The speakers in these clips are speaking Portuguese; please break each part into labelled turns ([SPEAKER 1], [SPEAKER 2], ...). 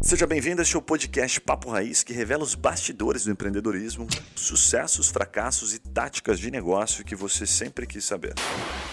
[SPEAKER 1] Seja bem-vindo a este podcast Papo Raiz, que revela os bastidores do empreendedorismo, sucessos, fracassos e táticas de negócio que você sempre quis saber.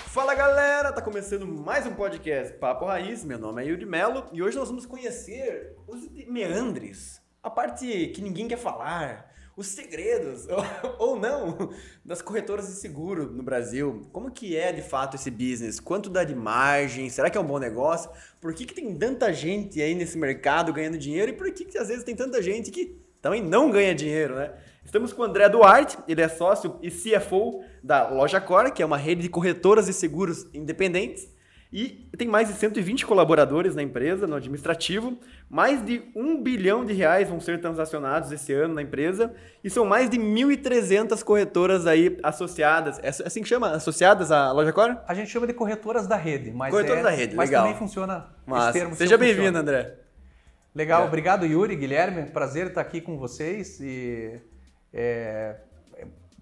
[SPEAKER 2] Fala galera, tá começando mais um podcast Papo Raiz. Meu nome é Yuri Melo e hoje nós vamos conhecer os meandres, a parte que ninguém quer falar, os segredos, ou, não, das corretoras de seguro no Brasil. Como que é de fato esse business? Quanto dá de margem? Será que é um bom negócio? Por que, que tem tanta gente aí nesse mercado ganhando dinheiro? E por que, que às vezes tem tanta gente que também não ganha dinheiro, né? Estamos com o André Duarte, ele é sócio e CFO da Loja Cora, que é uma rede de corretoras de seguros independentes. E tem mais de 120 colaboradores na empresa, no administrativo. Mais de um bilhão de reais vão ser transacionados esse ano na empresa. E são mais de 1.300 corretoras aí associadas. É assim que chama? Associadas à Loja Core?
[SPEAKER 3] A gente chama de corretoras da rede. Mas
[SPEAKER 2] corretoras
[SPEAKER 3] é,
[SPEAKER 2] da rede,
[SPEAKER 3] mas
[SPEAKER 2] legal.
[SPEAKER 3] também funciona
[SPEAKER 2] Mas,
[SPEAKER 3] esse termo.
[SPEAKER 2] seja bem-vindo, André.
[SPEAKER 3] Legal,
[SPEAKER 2] É.
[SPEAKER 3] obrigado Yuri, Guilherme. Prazer estar aqui com vocês. E é é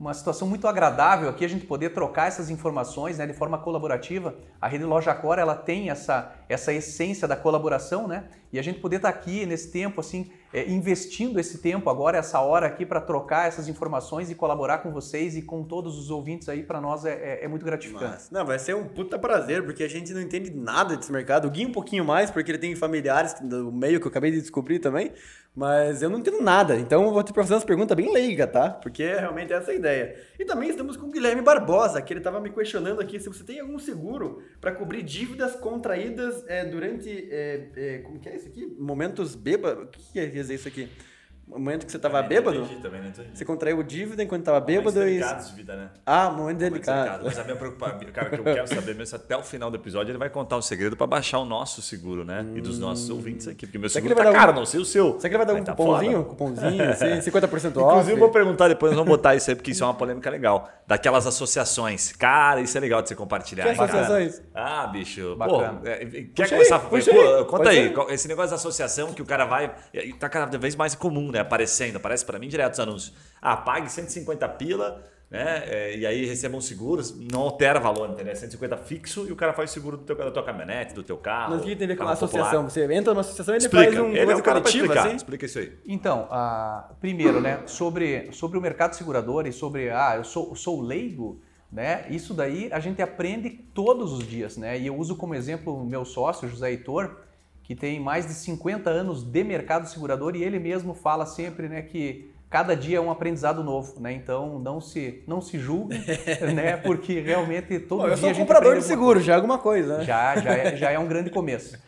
[SPEAKER 3] uma situação muito agradável aqui a gente poder trocar essas informações né, de forma colaborativa. A rede Loja Cora ela tem essa, essa essência da colaboração, né? E a gente poder estar aqui nesse tempo, assim, é, investindo esse tempo agora, essa hora aqui para trocar essas informações e colaborar com vocês e com todos os ouvintes aí, para nós é, é- é muito gratificante.
[SPEAKER 2] Mas, não, vai ser um puta prazer, porque a gente não entende nada desse mercado. O Gui um pouquinho mais, porque ele tem familiares do meio que eu acabei de descobrir também. Mas eu não entendo nada. Então eu vou pra fazer umas perguntas bem leigas, tá? Porque é realmente essa a ideia. E também estamos com o Guilherme Barbosa, que ele tava me questionando aqui se você tem algum seguro para cobrir dívidas contraídas é, durante. é, é, como que é isso aqui? Momentos bêbados. O que que quer dizer isso aqui? Momento que você tava bêbado?
[SPEAKER 4] Não entendi também, não entendi.
[SPEAKER 2] Você contraiu dívida enquanto tava bêbado
[SPEAKER 4] Momentos
[SPEAKER 2] e.
[SPEAKER 4] delicados de vida, né?
[SPEAKER 2] Ah, momento delicado.
[SPEAKER 4] delicados. Mas a minha preocupação, cara, que eu quero saber mesmo, se até o final do episódio ele vai contar o segredo para baixar o nosso seguro, né? E dos nossos ouvintes aqui, porque meu
[SPEAKER 2] Será
[SPEAKER 4] seguro tá
[SPEAKER 2] vai dar
[SPEAKER 4] caro,
[SPEAKER 2] um-
[SPEAKER 4] não sei o seu.
[SPEAKER 2] Será que ele vai dar um
[SPEAKER 4] tá
[SPEAKER 2] cupomzinho?
[SPEAKER 4] foda.
[SPEAKER 2] Cupomzinho, assim, 50% off?
[SPEAKER 4] Inclusive, eu vou perguntar depois, nós vamos botar isso aí, porque isso é uma polêmica legal. Daquelas associações. Cara, isso é legal de você compartilhar.
[SPEAKER 2] Que associações?
[SPEAKER 4] Ah, bicho.
[SPEAKER 3] Bacana.
[SPEAKER 4] Pô, é, quer
[SPEAKER 2] Puxa
[SPEAKER 4] começar?
[SPEAKER 2] aí, puxa
[SPEAKER 4] Pô,
[SPEAKER 2] aí.
[SPEAKER 4] conta
[SPEAKER 2] Pode
[SPEAKER 4] aí.
[SPEAKER 2] ser.
[SPEAKER 4] Esse negócio de associação que o cara vai. e Tá cada vez mais comum, né? Aparecendo. Aparece pra mim direto os anúncios. Ah, pague 150 pila. Né? É, e aí recebam seguros, não altera valor, entendeu? É 150 fixo e o cara faz o seguro do teu, da tua caminhonete, do teu carro.
[SPEAKER 2] Mas o que tem a ver com a
[SPEAKER 4] carro popular.
[SPEAKER 2] associação? Você entra numa associação e ele
[SPEAKER 4] Explica.
[SPEAKER 2] faz um
[SPEAKER 4] Ele é
[SPEAKER 2] coisa
[SPEAKER 4] pra
[SPEAKER 2] coletiva,
[SPEAKER 4] explicar.
[SPEAKER 2] assim?
[SPEAKER 4] Explica isso aí.
[SPEAKER 3] Então, ah, primeiro, né, sobre, sobre o mercado segurador e sobre, ah, eu sou, sou leigo, né, isso daí a gente aprende todos os dias, né, e eu uso como exemplo o meu sócio, José Heitor, que tem mais de 50 anos de mercado segurador e ele mesmo fala sempre, né, que cada dia é um aprendizado novo, né, então não se, não se julgue, né, porque realmente todo
[SPEAKER 2] eu
[SPEAKER 3] dia
[SPEAKER 2] sou um
[SPEAKER 3] gente
[SPEAKER 2] comprador de seguro, já é alguma coisa, né?
[SPEAKER 3] já, já, é, já é um grande começo.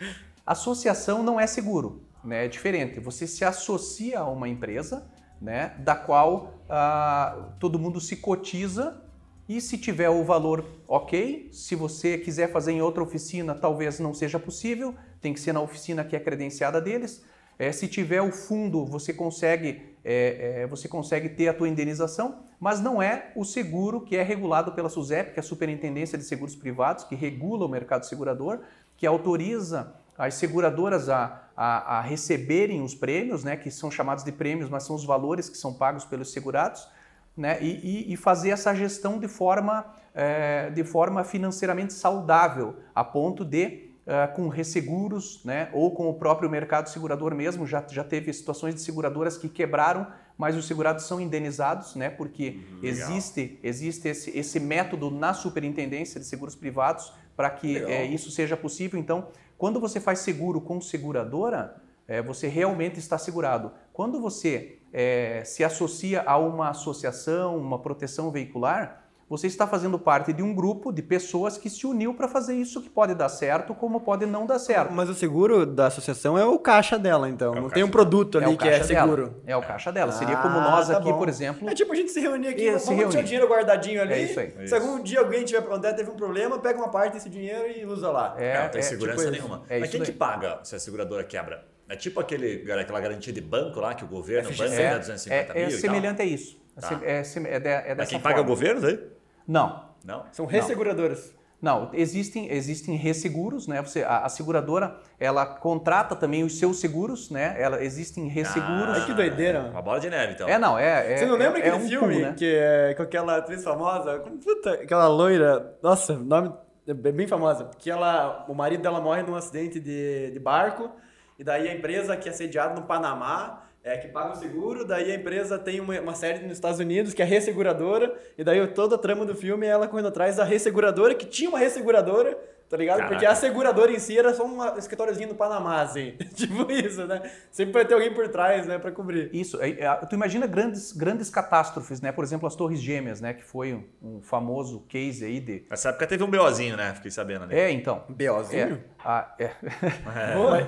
[SPEAKER 3] Associação não é seguro, né? é diferente. Você se associa a uma empresa, né, da qual ah, todo mundo se cotiza e se tiver o valor ok, se você quiser fazer em outra oficina, talvez não seja possível, tem que ser na oficina que é credenciada deles. É, se tiver o fundo, você consegue, é, é, você consegue ter a tua indenização, mas não é o seguro que é regulado pela SUSEP, que é a Superintendência de Seguros Privados, que regula o mercado segurador, que autoriza as seguradoras a, a, a receberem os prêmios, né, que são chamados de prêmios, mas são os valores que são pagos pelos segurados, né, e, e- fazer essa gestão de forma, eh, de forma financeiramente saudável, a ponto de, eh, com resseguros, né, ou com o próprio mercado segurador mesmo, já, já teve situações de seguradoras que quebraram, mas os segurados são indenizados, né, porque
[SPEAKER 4] legal.
[SPEAKER 3] existe, existe esse, esse método na superintendência de seguros privados para que eh, isso seja possível. Então, quando você faz seguro com seguradora, eh, você realmente está segurado. Quando você eh, se associa a uma associação, uma proteção veicular, você está fazendo parte de um grupo de pessoas que se uniu para fazer isso que pode dar certo, como pode não dar certo.
[SPEAKER 2] Mas o seguro da associação é o caixa dela, então.
[SPEAKER 4] É
[SPEAKER 2] não tem um produto ali
[SPEAKER 3] o
[SPEAKER 2] que é
[SPEAKER 3] dela.
[SPEAKER 2] seguro.
[SPEAKER 3] É o caixa dela. Seria
[SPEAKER 2] Ah,
[SPEAKER 3] como nós
[SPEAKER 2] tá
[SPEAKER 3] aqui,
[SPEAKER 2] bom.
[SPEAKER 3] por exemplo.
[SPEAKER 2] É tipo a gente se reunir aqui,
[SPEAKER 3] se
[SPEAKER 2] vamos deixar o
[SPEAKER 3] reunir.
[SPEAKER 2] dinheiro guardadinho ali.
[SPEAKER 3] É isso aí.
[SPEAKER 2] Se algum dia alguém tiver André, teve um problema, pega uma parte desse dinheiro e usa lá.
[SPEAKER 3] É,
[SPEAKER 4] não tem
[SPEAKER 3] é,
[SPEAKER 4] segurança
[SPEAKER 2] tipo
[SPEAKER 4] nenhuma.
[SPEAKER 3] é
[SPEAKER 4] Mas quem
[SPEAKER 3] daí.
[SPEAKER 4] que paga se a seguradora quebra? É tipo aquele, aquela garantia de banco lá que o governo
[SPEAKER 2] FGC.
[SPEAKER 4] banca
[SPEAKER 3] é,
[SPEAKER 4] dá 250
[SPEAKER 3] é, é
[SPEAKER 4] mil e
[SPEAKER 3] semelhante a isso. É
[SPEAKER 4] Tá.
[SPEAKER 3] É, é, é
[SPEAKER 4] tal. Mas
[SPEAKER 3] dessa
[SPEAKER 4] quem paga é o
[SPEAKER 3] forma.
[SPEAKER 4] governo daí?
[SPEAKER 3] Não,
[SPEAKER 4] Não?
[SPEAKER 2] São resseguradoras.
[SPEAKER 3] Não, existem, existem resseguros, né? Você, a, a seguradora, ela contrata também os seus seguguros, né? Ela, existem resseguros.
[SPEAKER 2] Ai, que doideira.
[SPEAKER 4] Uma bola de neve, então.
[SPEAKER 3] É, não, é... é
[SPEAKER 2] Você não lembra
[SPEAKER 3] é, é
[SPEAKER 2] aquele
[SPEAKER 3] um
[SPEAKER 2] filme
[SPEAKER 3] pool, né?
[SPEAKER 2] que é com aquela atriz famosa? Puta, aquela loira. Nossa, nome. é bem famosa, que ela, o marido dela morre num acidente de, de barco, e daí a empresa que é sediada no Panamá é que paga o seguro, daí a empresa tem uma, uma série nos Estados Unidos que é a resseguradora, e daí toda a trama do filme é ela correndo atrás da resseguradora, que tinha uma resseguradora, tá ligado?
[SPEAKER 4] Caraca.
[SPEAKER 2] Porque a seguradora em si era só um escritóriozinho no Panamá, assim. tipo isso, né? Sempre vai ter alguém por trás, né, pra cobrir.
[SPEAKER 3] Isso, é, é, tu imagina grandes, grandes catástrofes, né? Por exemplo, as Torres Gêmeas, né? Que foi um, um famoso case aí de...
[SPEAKER 4] Nessa época teve um BOzinho, né? Fiquei sabendo ali.
[SPEAKER 3] É, então.
[SPEAKER 2] B.O.zinho?
[SPEAKER 3] É, ah, é.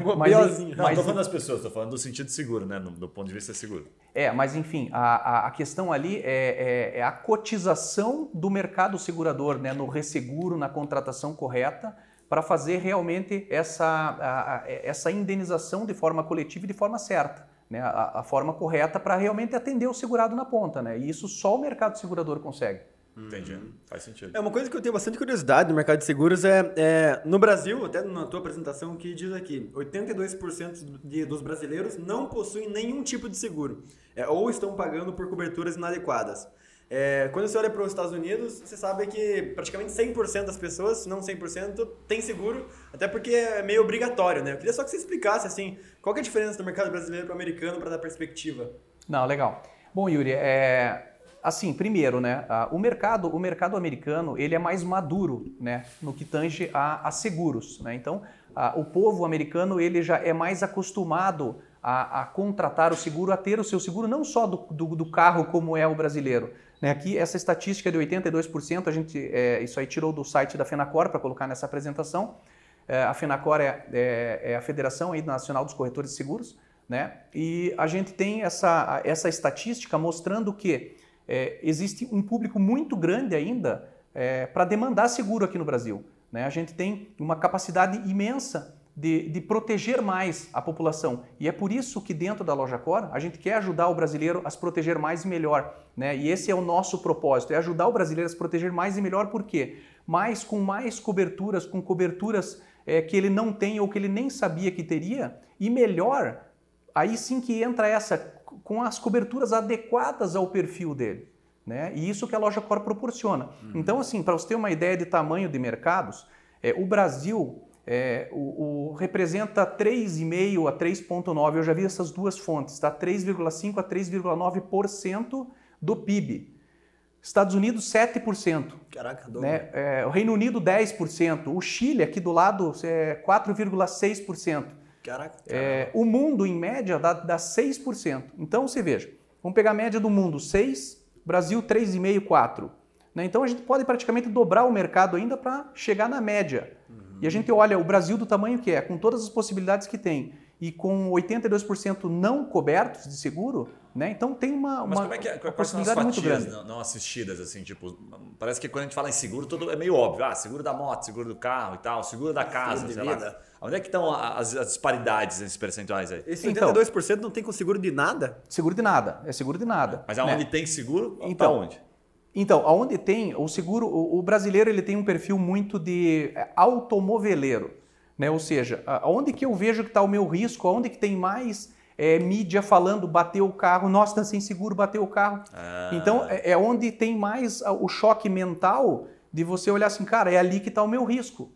[SPEAKER 2] Boa,
[SPEAKER 3] mas-
[SPEAKER 2] B.O.zinho.
[SPEAKER 4] Não,
[SPEAKER 3] Mas-
[SPEAKER 4] tô falando das pessoas, tô falando do sentido seguro, né? Do ponto de vista seguro.
[SPEAKER 3] É, mas enfim, a, a, a questão ali é, é- é a cotização do mercado segurador, né, no resseguro, na contratação correta, para fazer realmente essa, a- a- essa indenização de forma coletiva e de forma certa. Né, a, a forma correta para realmente atender o segurado na ponta. Né, e isso só o mercado segurador consegue.
[SPEAKER 4] Entendi. Faz sentido.
[SPEAKER 2] É uma coisa que eu tenho bastante curiosidade no mercado de seguros é, é, no Brasil, até na tua apresentação que diz aqui, 82% de, dos brasileiros não possuem nenhum tipo de seguro, é, ou estão pagando por coberturas inadequadas. É, quando você olha para os Estados Unidos, você sabe que praticamente 100% das pessoas, se não 100%, tem seguro, até porque é meio obrigatório, né? Eu queria só que você explicasse, assim, qual que é a diferença do mercado brasileiro para o americano para dar perspectiva.
[SPEAKER 3] Não, legal. Bom, Yuri, é, assim, primeiro, né, o mercado, o mercado americano, ele é mais maduro, né, no que tange a, a seguros, né? Então, ah, o povo americano, ele já é mais acostumado a, a contratar o seguro, a ter o seu seguro não só do, do, do carro como é o brasileiro. Né? Aqui, essa estatística de 82%, a gente, é, isso aí tirou do site da Fenacor para colocar nessa apresentação. É, a Fenacor é, é- é a Federação Nacional dos Corretores de Seguros, né? E a gente tem essa, essa estatística mostrando que é, existe um público muito grande ainda para demandar seguro aqui no Brasil. Né? A gente tem uma capacidade imensa de, de proteger mais a população. E é por isso que dentro da Loja Cor a gente quer ajudar o brasileiro a se proteger mais e melhor. Né? E esse é o nosso propósito, é ajudar o brasileiro a se proteger mais e melhor, por quê? Mais com mais coberturas, com coberturas é, que ele não tem ou que ele nem sabia que teria, e melhor, aí sim que entra essa, com as coberturas adequadas ao perfil dele. Né? E isso que a loja Core proporciona. Então, assim, para você ter uma ideia de tamanho de mercados, é, o Brasil é, o, o- representa 3,5% a 3,9%. Eu já vi essas duas fontes, tá? 3,5% a 3,9% do PIB. Estados Unidos, 7%.
[SPEAKER 2] Caraca, dobro.
[SPEAKER 3] Né? É, o Reino Unido, 10%. O Chile, aqui do lado, é 4,6%.
[SPEAKER 2] Caraca.
[SPEAKER 3] É, o mundo, em média, dá, dá 6%. Então, você veja, vamos pegar a média do mundo, 6%, Brasil 3,5%, 4%. Né? Então, a gente pode praticamente dobrar o mercado ainda para chegar na média. E a gente olha o Brasil do tamanho que é, com todas as possibilidades que tem, e com 82% não cobertos de seguro, né? então tem uma,
[SPEAKER 4] Mas
[SPEAKER 3] uma,
[SPEAKER 4] como é que é? Quais são as fatias
[SPEAKER 3] grande.
[SPEAKER 4] não, não assistidas, assim, tipo, parece que quando a gente fala em seguro, tudo é meio óbvio. Ah, seguro da moto, seguro do carro e tal, seguro da casa,
[SPEAKER 2] de
[SPEAKER 4] sei
[SPEAKER 2] vida.
[SPEAKER 4] lá. Onde é que estão as, as disparidades nesses percentuais aí?
[SPEAKER 2] Esse
[SPEAKER 3] Então-
[SPEAKER 2] 82% não tem com seguro de nada?
[SPEAKER 3] Seguro de nada, é seguro de nada.
[SPEAKER 4] Mas
[SPEAKER 3] né?
[SPEAKER 4] aonde tem seguro,
[SPEAKER 3] Então,
[SPEAKER 4] então, onde?
[SPEAKER 3] Então, aonde tem o seguro, o, o brasileiro ele tem um perfil muito de é, automoveleiro, né? Ou seja, aonde que eu vejo que está o meu risco, aonde que tem mais é, mídia falando bateu o carro, nossa, está sem seguro, bateu o carro.
[SPEAKER 4] Ah.
[SPEAKER 3] Então, é, é onde tem mais o choque mental de você olhar assim, cara, é ali que está o meu risco.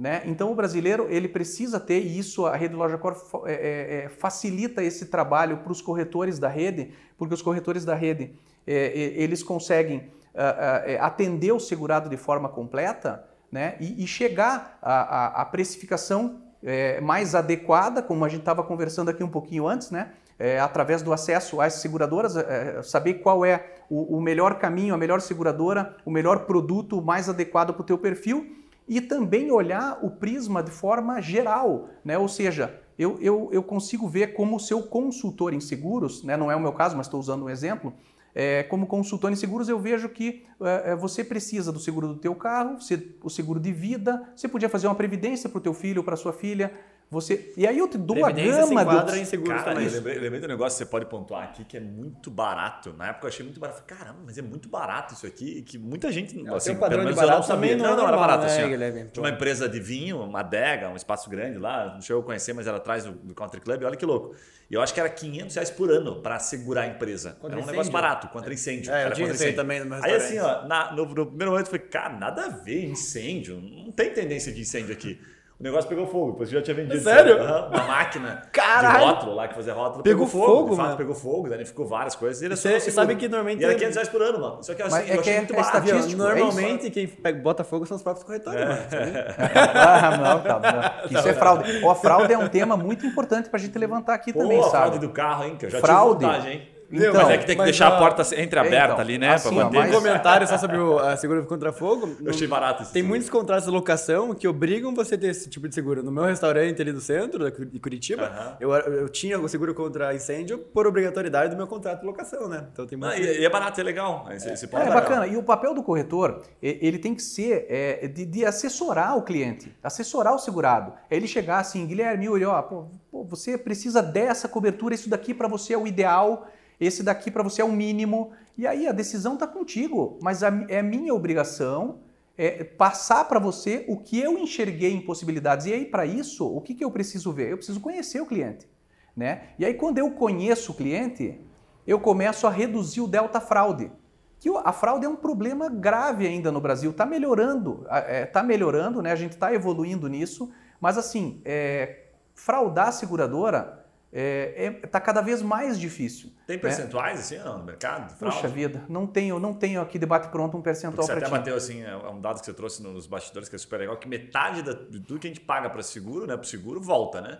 [SPEAKER 3] Né? Então o brasileiro ele precisa ter e isso a rede Loja Cor é, é, é, facilita esse trabalho para os corretores da rede, porque os corretores da rede é, eles conseguem ah, ah, atender o segurado de forma completa, né? E, e chegar à precificação é, mais adequada, como a gente estava conversando aqui um pouquinho antes, né? É, através do acesso às seguradoras, é, saber qual é o, o melhor caminho, a melhor seguradora, o melhor produto mais adequado para o teu perfil e também olhar o prisma de forma geral, né? Ou seja, eu, eu, eu consigo ver como seu consultor em seguros, né? não é o meu caso, mas estou usando um exemplo, é, como consultor em seguros eu vejo que é, é, você precisa do seguro do teu carro, você- o seguro de vida, você podia fazer uma previdência para o teu filho ou para sua filha, Você, e aí eu te dou a gama
[SPEAKER 2] em seguros
[SPEAKER 4] Cara,
[SPEAKER 2] também.
[SPEAKER 4] eu lembrei, do negócio que você pode pontuar aqui que é muito barato. Na época eu achei muito barato. Falei, caramba, mas é muito barato isso aqui. E que muita gente.
[SPEAKER 2] É,
[SPEAKER 4] assim,
[SPEAKER 2] padrão
[SPEAKER 4] pelo
[SPEAKER 2] de
[SPEAKER 4] menos eu
[SPEAKER 2] barato também não
[SPEAKER 4] não,
[SPEAKER 2] é
[SPEAKER 4] não, era barato.
[SPEAKER 2] né,
[SPEAKER 4] assim.
[SPEAKER 2] Guilherme?
[SPEAKER 4] Tinha uma empresa de vinho, uma adega, um espaço grande lá. Não chegou a conhecer, mas era atrás do, do Country Club. Olha que louco. E eu acho que era 500 reais por ano para segurar a empresa.
[SPEAKER 2] Contra
[SPEAKER 4] era um
[SPEAKER 2] incêndio?
[SPEAKER 4] negócio barato, contra incêndio.
[SPEAKER 2] É, eu
[SPEAKER 4] Era
[SPEAKER 2] tinha
[SPEAKER 4] incêndio.
[SPEAKER 2] também no
[SPEAKER 4] Aí assim, ó, na- no, no primeiro momento eu falei, cara, nada a ver incêndio. Não tem tendência de incêndio aqui. O negócio pegou fogo, depois eu já tinha vendido.
[SPEAKER 2] Sério?
[SPEAKER 4] Aham, Uma máquina
[SPEAKER 2] Caralho!
[SPEAKER 4] de rótulo lá que fazia rótulo.
[SPEAKER 2] Pegou fogo,
[SPEAKER 4] de fato,
[SPEAKER 2] mano.
[SPEAKER 4] pegou fogo, daí ficou várias coisas. E ele
[SPEAKER 2] Você
[SPEAKER 4] seguro.
[SPEAKER 2] sabe que normalmente
[SPEAKER 4] E era
[SPEAKER 2] tem-
[SPEAKER 4] 500 reais por ano, mano. Só que assim,
[SPEAKER 3] Mas é
[SPEAKER 4] eu
[SPEAKER 3] que
[SPEAKER 4] achei
[SPEAKER 3] é-
[SPEAKER 4] muito
[SPEAKER 3] é
[SPEAKER 4] barato.
[SPEAKER 3] estatístico, é isso?
[SPEAKER 2] Normalmente quem pega- bota fogo são os próprios corretores,
[SPEAKER 4] É.
[SPEAKER 2] mano. sabia?
[SPEAKER 3] Ah, não, tá, não. Isso é fraude. Ó, fraude é um tema muito importante pra gente levantar aqui
[SPEAKER 4] Pô,
[SPEAKER 3] também,
[SPEAKER 4] a
[SPEAKER 3] sabe?
[SPEAKER 4] fraude do carro, hein? Que eu já
[SPEAKER 3] Fraude.
[SPEAKER 4] tive vontade, hein?
[SPEAKER 3] Então,
[SPEAKER 4] mas é que tem que deixar a
[SPEAKER 2] ó,
[SPEAKER 4] porta entreaberta
[SPEAKER 3] então,
[SPEAKER 4] ali, né?
[SPEAKER 3] assim,
[SPEAKER 4] pra
[SPEAKER 3] ó, mas-
[SPEAKER 2] Um comentário só sobre o a seguro contra fogo.
[SPEAKER 4] Eu achei barato isso.
[SPEAKER 2] Tem muitos contratos de locação que obrigam você a ter esse tipo de seguro. No meu restaurante ali do centro, de Curitiba,
[SPEAKER 4] Aham.
[SPEAKER 2] eu, eu tinha o seguro contra incêndio por obrigatoriedade do meu contrato de locação, né? Então tem
[SPEAKER 4] Não,
[SPEAKER 2] muito...
[SPEAKER 4] e, e é barato, é legal. Esse, esse ponto
[SPEAKER 3] É,
[SPEAKER 4] legal.
[SPEAKER 3] bacana. E o papel do corretor, ele tem que ser é, de, de assessorar o cliente, assessorar o segurado. É ele chegar assim, Guilherme, olha, ó, pô, você precisa dessa cobertura, isso daqui para você é o ideal, esse daqui para você é o mínimo. E aí a decisão está contigo, mas a- é minha obrigação é, passar para você o que eu enxerguei em possibilidades. E aí, para isso, o que, que eu preciso ver? Eu preciso conhecer o cliente. Né? E aí, quando eu conheço o cliente, eu começo a reduzir o delta fraude. Que a fraude é um problema grave ainda no Brasil. Está melhorando, está melhorando, né? a gente está evoluindo nisso, mas assim, é, fraudar a seguradora está cada vez mais difícil.
[SPEAKER 4] Tem
[SPEAKER 3] né?
[SPEAKER 4] percentuais assim ou não, no mercado? de fraude?
[SPEAKER 3] Puxa vida, não tenho, não tenho aqui debate pronto um percentual
[SPEAKER 4] você
[SPEAKER 3] para
[SPEAKER 4] até
[SPEAKER 3] ti.
[SPEAKER 4] bateu assim, é um dado que você trouxe nos bastidores que é super legal, que metade da- de tudo que a gente paga para seguro, né, para seguro, volta, né?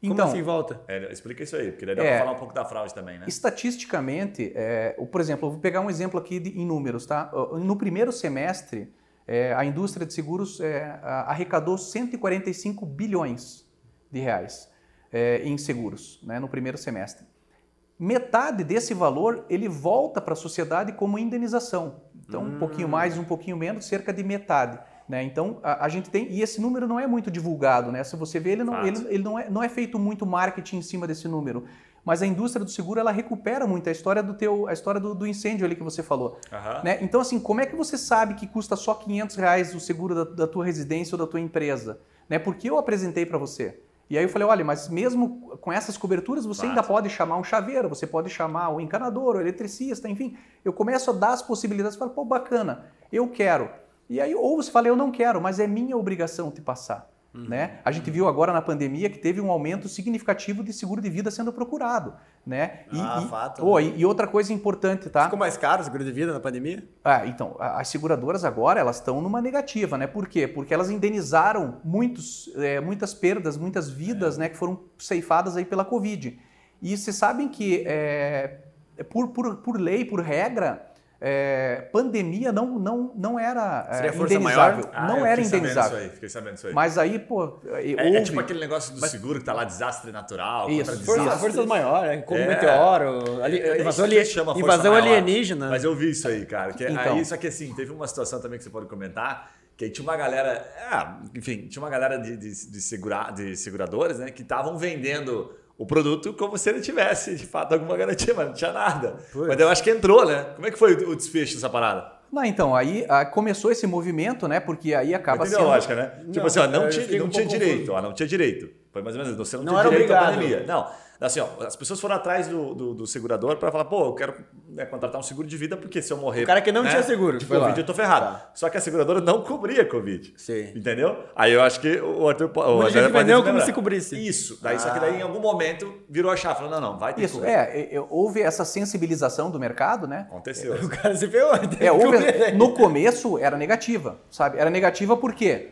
[SPEAKER 2] Como
[SPEAKER 3] Então,
[SPEAKER 2] assim volta?
[SPEAKER 4] É, explica isso aí, porque daí dá
[SPEAKER 3] É.
[SPEAKER 4] para falar um pouco da fraude também, né?
[SPEAKER 3] Estatisticamente, é, por exemplo, eu vou pegar um exemplo aqui de- em números, tá? No primeiro semestre, é, a indústria de seguros é, arrecadou 145 bilhões de reais é, em seguros, né, no primeiro semestre. Metade desse valor ele volta para a sociedade como indenização. Então, um pouquinho mais, um pouquinho menos, cerca de metade. Né? Então, a, a gente tem. E esse número não é muito divulgado, né? Se você vê, ele não, ele, ele não, é, não é feito muito marketing em cima desse número. Mas a indústria do seguro ela recupera muito a história do teu, a história do, do incêndio ali que você falou.
[SPEAKER 4] Aham.
[SPEAKER 3] Né? Então, assim, como é que você sabe que custa só 500 reais o seguro da, da tua residência ou da tua empresa? Né? Porque eu apresentei para você. E aí eu falei, olha, mas mesmo com essas coberturas, você ainda pode chamar um chaveiro, você pode chamar o encanador, o eletricista, enfim. Eu começo a dar as possibilidades, falo, pô, bacana, eu quero. E aí, ou você fala, eu não quero, mas é minha obrigação te passar.
[SPEAKER 2] Uhum.
[SPEAKER 3] Né? A gente viu agora na pandemia que teve um aumento significativo de seguro de vida sendo procurado. Né? E,
[SPEAKER 2] Ah,
[SPEAKER 3] e-
[SPEAKER 2] fato, né?
[SPEAKER 3] e, e outra coisa importante, tá?
[SPEAKER 2] Ficou mais caro o seguro de vida na pandemia?
[SPEAKER 3] Ah, então, as seguradoras agora elas estão numa negativa, né? Por quê? Porque elas indenizaram muitos, é, muitas perdas, muitas vidas, né, que foram ceifadas aí pela Covid. E vocês sabem que é, por, por, por lei, por regra, é, pandemia não, não, não era é,
[SPEAKER 2] Seria força
[SPEAKER 3] indenizável.
[SPEAKER 2] maior?
[SPEAKER 4] Ah,
[SPEAKER 3] não
[SPEAKER 4] eu
[SPEAKER 3] era
[SPEAKER 4] fiquei sabendo
[SPEAKER 3] indenizável.
[SPEAKER 4] Isso aí, fiquei sabendo isso aí.
[SPEAKER 3] Mas aí, pô,
[SPEAKER 4] é,
[SPEAKER 3] houve...
[SPEAKER 4] é tipo aquele negócio do seguro que tá lá, desastre natural,
[SPEAKER 3] Isso.
[SPEAKER 4] contra
[SPEAKER 2] Força,
[SPEAKER 4] desastre.
[SPEAKER 2] forças maiores, como
[SPEAKER 4] É.
[SPEAKER 2] meteoro, ali,
[SPEAKER 4] É,
[SPEAKER 2] invasão, ali-
[SPEAKER 4] chama força
[SPEAKER 2] invasão
[SPEAKER 4] maior.
[SPEAKER 2] alienígena.
[SPEAKER 4] Mas eu vi isso aí, cara. Que
[SPEAKER 3] Então.
[SPEAKER 4] aí, só que assim, teve uma situação também que você pode comentar, que aí tinha uma galera, é, enfim, tinha uma galera de, de, de, segura, de seguradoras, né, que estavam vendendo o produto como se ele tivesse, de fato, alguma garantia, mas não tinha nada.
[SPEAKER 2] Putz.
[SPEAKER 4] Mas eu acho que entrou, né? Como é que foi o desfecho dessa parada?
[SPEAKER 3] Não, então, aí ah, começou esse movimento, né? Porque aí acaba
[SPEAKER 4] a
[SPEAKER 3] sendo...
[SPEAKER 4] lógica, né? tipo
[SPEAKER 2] Não,
[SPEAKER 4] assim, ó, não tinha, não
[SPEAKER 2] um
[SPEAKER 4] tinha direito, ó, não tinha direito. Foi mais ou menos, você não,
[SPEAKER 2] Não
[SPEAKER 4] tinha
[SPEAKER 2] era
[SPEAKER 4] direito à
[SPEAKER 2] obrigado.
[SPEAKER 4] pandemia. Não, assim, ó, as pessoas foram atrás do, do, do segurador para falar, pô, eu quero né, contratar um seguro de vida porque se eu morrer...
[SPEAKER 2] O cara que não
[SPEAKER 4] né,
[SPEAKER 2] tinha seguro,
[SPEAKER 4] De
[SPEAKER 2] lá.
[SPEAKER 4] Covid, eu tô ferrado.
[SPEAKER 2] Tá.
[SPEAKER 4] Só que a seguradora não cobria Covid.
[SPEAKER 2] Sim.
[SPEAKER 4] Entendeu? Aí eu acho que o Arthur... O
[SPEAKER 2] Muita gente vendeu como se cobrisse.
[SPEAKER 4] Isso. Daí, Só que daí, em algum momento, virou a chave. Falou, não, não, vai ter
[SPEAKER 3] Isso,
[SPEAKER 4] cobrir.
[SPEAKER 3] é, é, houve essa sensibilização do mercado, né?
[SPEAKER 4] Aconteceu.
[SPEAKER 2] O cara se ferrou.
[SPEAKER 3] É, houve, no começo era negativa, sabe? Era negativa por quê?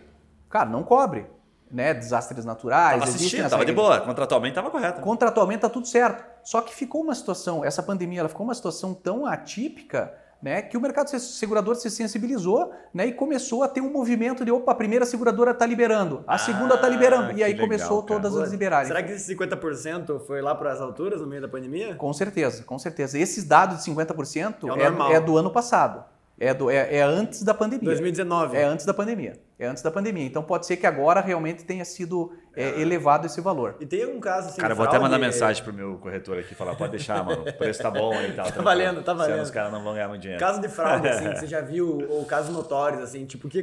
[SPEAKER 3] Cara, não cobre, né? Desastres naturais,
[SPEAKER 4] Tava assistindo, tava de
[SPEAKER 3] regra.
[SPEAKER 4] boa. Contratualmente tava correto.
[SPEAKER 3] Contratualmente tá tudo certo. Só que ficou uma situação, essa pandemia, ela ficou uma situação tão atípica, né, que o mercado segurador se sensibilizou, né, e começou a ter um movimento de, opa, a primeira seguradora tá liberando, a segunda tá
[SPEAKER 4] Ah,
[SPEAKER 3] liberando,
[SPEAKER 4] que
[SPEAKER 3] e aí
[SPEAKER 4] legal,
[SPEAKER 3] começou
[SPEAKER 4] cara.
[SPEAKER 3] todas as liberarem.
[SPEAKER 2] Será que esse 50% foi lá para as alturas no meio da pandemia?
[SPEAKER 3] Com certeza, com certeza. Esses dados de 50%
[SPEAKER 2] É
[SPEAKER 3] é, é do ano passado, é, do, é, é antes da pandemia.
[SPEAKER 2] 2019.
[SPEAKER 3] É antes da pandemia. É antes da pandemia. Então pode ser que agora realmente tenha sido é, elevado esse valor.
[SPEAKER 2] E tem algum caso assim.
[SPEAKER 4] Cara, vou até mandar mensagem pro meu corretor aqui falar, pode deixar, mano. O preço tá bom e tal.
[SPEAKER 2] Tá valendo, tá valendo.
[SPEAKER 4] Senão os caras não vão ganhar muito dinheiro.
[SPEAKER 2] Caso de fraude, assim, que você já viu, ou casos notórios, assim, tipo, o que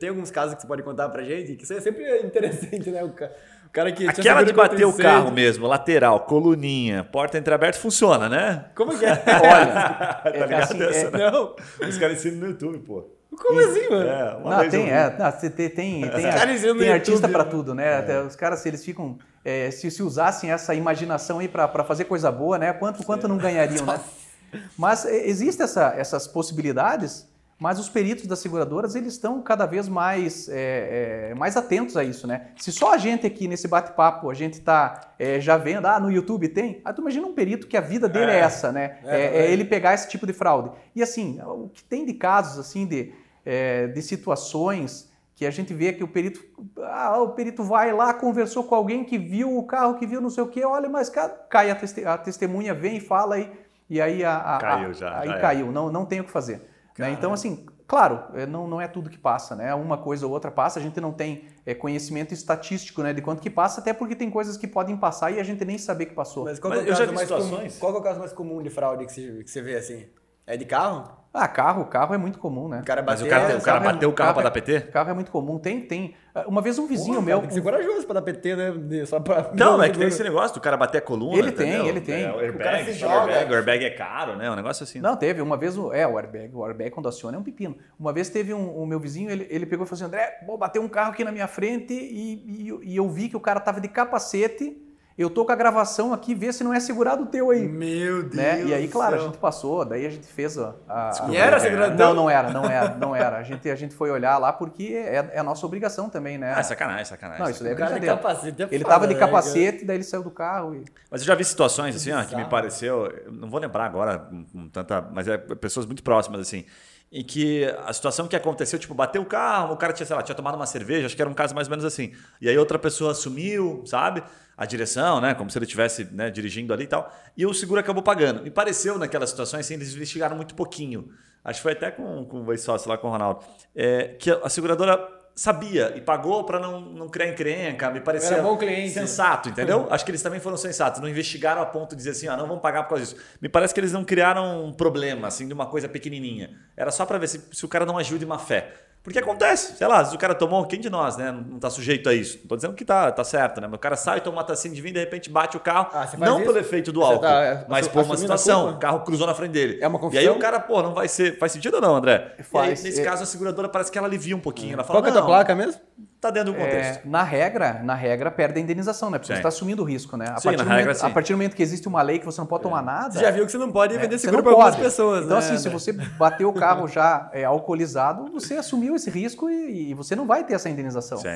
[SPEAKER 2] tem alguns casos que você pode contar pra gente, que isso é sempre interessante, né? O, ca- o cara que.
[SPEAKER 4] Aquela de bater o carro mesmo, lateral, coluninha, porta entreaberta, funciona, né?
[SPEAKER 2] Como que é?
[SPEAKER 3] Olha, é,
[SPEAKER 4] ligado
[SPEAKER 3] assim,
[SPEAKER 4] essa,
[SPEAKER 3] é-
[SPEAKER 4] né?
[SPEAKER 2] Não.
[SPEAKER 4] Os caras ensinam no YouTube, pô.
[SPEAKER 2] Como assim, mano?
[SPEAKER 4] É, uma
[SPEAKER 3] Não,
[SPEAKER 4] eu
[SPEAKER 3] tem, é, não, tem, tem, tem, tem, artista para tudo, né? Até os caras, se eles ficam. é, se, se usassem essa imaginação aí para fazer coisa boa, né? Quanto, quanto não ganhariam, né? Mas é, existem essa, essas possibilidades, mas os peritos das seguradoras eles estão cada vez mais, é, é, mais atentos a isso, né? Se só a gente aqui nesse bate-papo, a gente está já vendo, ah, no YouTube tem, aí tu imagina um perito que a vida dele é, essa, né?
[SPEAKER 2] É,
[SPEAKER 3] É,
[SPEAKER 2] é.
[SPEAKER 3] é ele pegar esse tipo de fraude. E assim, o que tem de casos assim de, é, de situações que a gente vê que o perito, ah, o perito vai lá, conversou com alguém que viu o carro, que viu não sei o quê, olha, mas ca- cai a, teste- a testemunha, vem e fala e, e aí a, a-
[SPEAKER 4] Caiu já,
[SPEAKER 3] aí
[SPEAKER 4] já
[SPEAKER 3] caiu, não, não tem o que fazer. Né? Então assim, claro, é, não, não é tudo que passa, né? Uma coisa ou outra passa, a gente não tem é, conhecimento estatístico, né, de quanto que passa, até porque tem coisas que podem passar e a gente nem saber que passou.
[SPEAKER 2] Mas qual,
[SPEAKER 4] Mas
[SPEAKER 2] que é o caso mais comum,
[SPEAKER 4] situações-
[SPEAKER 2] qual que é o caso mais comum de fraude que você, que você vê assim? É de carro?
[SPEAKER 3] Ah, carro, carro é muito comum, né?
[SPEAKER 2] O cara
[SPEAKER 4] Mas
[SPEAKER 2] bateu.
[SPEAKER 4] o cara, o cara
[SPEAKER 3] carro é-
[SPEAKER 4] bateu o carro pra
[SPEAKER 3] carro
[SPEAKER 4] dar PT?
[SPEAKER 3] Carro é muito comum. Tem, tem. Ah, Uma vez um vizinho
[SPEAKER 2] Porra,
[SPEAKER 3] meu.
[SPEAKER 2] Tem que ser corajoso pra dar PT, né? Só pra...
[SPEAKER 4] Não, é que tem esse negócio do cara bater a coluna.
[SPEAKER 3] Ele tem,
[SPEAKER 4] entendeu?
[SPEAKER 3] ele tem.
[SPEAKER 4] É, o airbag,
[SPEAKER 2] O cara se joga.
[SPEAKER 4] O airbag, o airbag é caro, né? Um negócio assim.
[SPEAKER 3] Não, teve. Uma vez, é, o airbag, o airbag quando aciona é um pepino. Uma vez teve um, o meu vizinho, ele, ele pegou e falou assim, André, vou bater um carro aqui na minha frente e, e, e eu vi que o cara tava de capacete, eu tô com a gravação aqui, vê se não é segurado o teu aí.
[SPEAKER 2] Meu Deus.
[SPEAKER 3] Né? E aí, claro, a gente passou, daí a gente fez a... a- a-
[SPEAKER 2] E era segurador?
[SPEAKER 3] Não, não era, não era, não era. A gente, a gente foi olhar lá porque é, é a nossa obrigação também, né?
[SPEAKER 4] Ah, sacanagem, sacanagem.
[SPEAKER 3] Não, isso daí é
[SPEAKER 2] O cara de
[SPEAKER 3] brincadeira.
[SPEAKER 2] capacete é
[SPEAKER 3] Ele
[SPEAKER 2] foda,
[SPEAKER 3] tava de
[SPEAKER 2] né,
[SPEAKER 3] capacete, daí ele saiu do carro e...
[SPEAKER 4] Mas eu já vi situações assim, ó, que me pareceu, eu não vou lembrar agora com tanta, mas é pessoas muito próximas assim, em que a situação que aconteceu, tipo, bateu o carro, o cara tinha, sei lá, tinha tomado uma cerveja, acho que era um caso mais ou menos assim. E aí outra pessoa assumiu, sabe? A direção, né, como se ele estivesse né, dirigindo ali e tal. E o seguro acabou pagando. Me pareceu naquelas situações assim, eles investigaram muito pouquinho. Acho que foi até com, com o ex-sócio lá com o Ronaldo, é, que a seguradora sabia e pagou para não, não criar encrenca, me parecia
[SPEAKER 2] cliente.
[SPEAKER 4] sensato, entendeu? Acho que eles também foram sensatos, não investigaram a ponto de dizer assim, ah, não vamos pagar por causa disso. Me parece que eles não criaram um problema, assim, de uma coisa pequenininha. Era só para ver se, se o cara não agiu de má fé. Porque acontece, sei lá, se o cara tomou, quem de nós, né, não tá sujeito a isso? Não tô dizendo que tá, tá certo, né? Mas o cara sai, toma uma tacinha de vinho, de repente bate o carro,
[SPEAKER 2] Ah, você faz
[SPEAKER 4] não
[SPEAKER 2] isso?
[SPEAKER 4] pelo efeito do álcool,
[SPEAKER 2] tá, é,
[SPEAKER 4] mas por uma situação, o carro cruzou na frente dele.
[SPEAKER 2] É uma
[SPEAKER 4] E aí o cara, pô, não vai ser, faz sentido ou não, André?
[SPEAKER 3] Faz.
[SPEAKER 4] E aí, nesse
[SPEAKER 3] É-
[SPEAKER 4] caso, a seguradora parece que ela alivia um pouquinho, ela fala,
[SPEAKER 2] Qual que é a tua placa mesmo?
[SPEAKER 4] Tá dentro do contexto.
[SPEAKER 3] É, na regra, na regra perde a indenização, né? Porque
[SPEAKER 4] Sim.
[SPEAKER 3] você está assumindo o risco, né? A,
[SPEAKER 4] Sim,
[SPEAKER 3] partir
[SPEAKER 4] na
[SPEAKER 3] do
[SPEAKER 4] regra,
[SPEAKER 3] momento, a partir do momento que existe uma lei que você não pode tomar nada.
[SPEAKER 2] Você já viu que você não pode
[SPEAKER 3] é,
[SPEAKER 2] vender seguro pra algumas pessoas,
[SPEAKER 3] Então,
[SPEAKER 2] né?
[SPEAKER 3] assim, se você bateu o carro já é, alcoolizado, você assumiu esse risco e, e você não vai ter essa indenização.
[SPEAKER 4] Sim.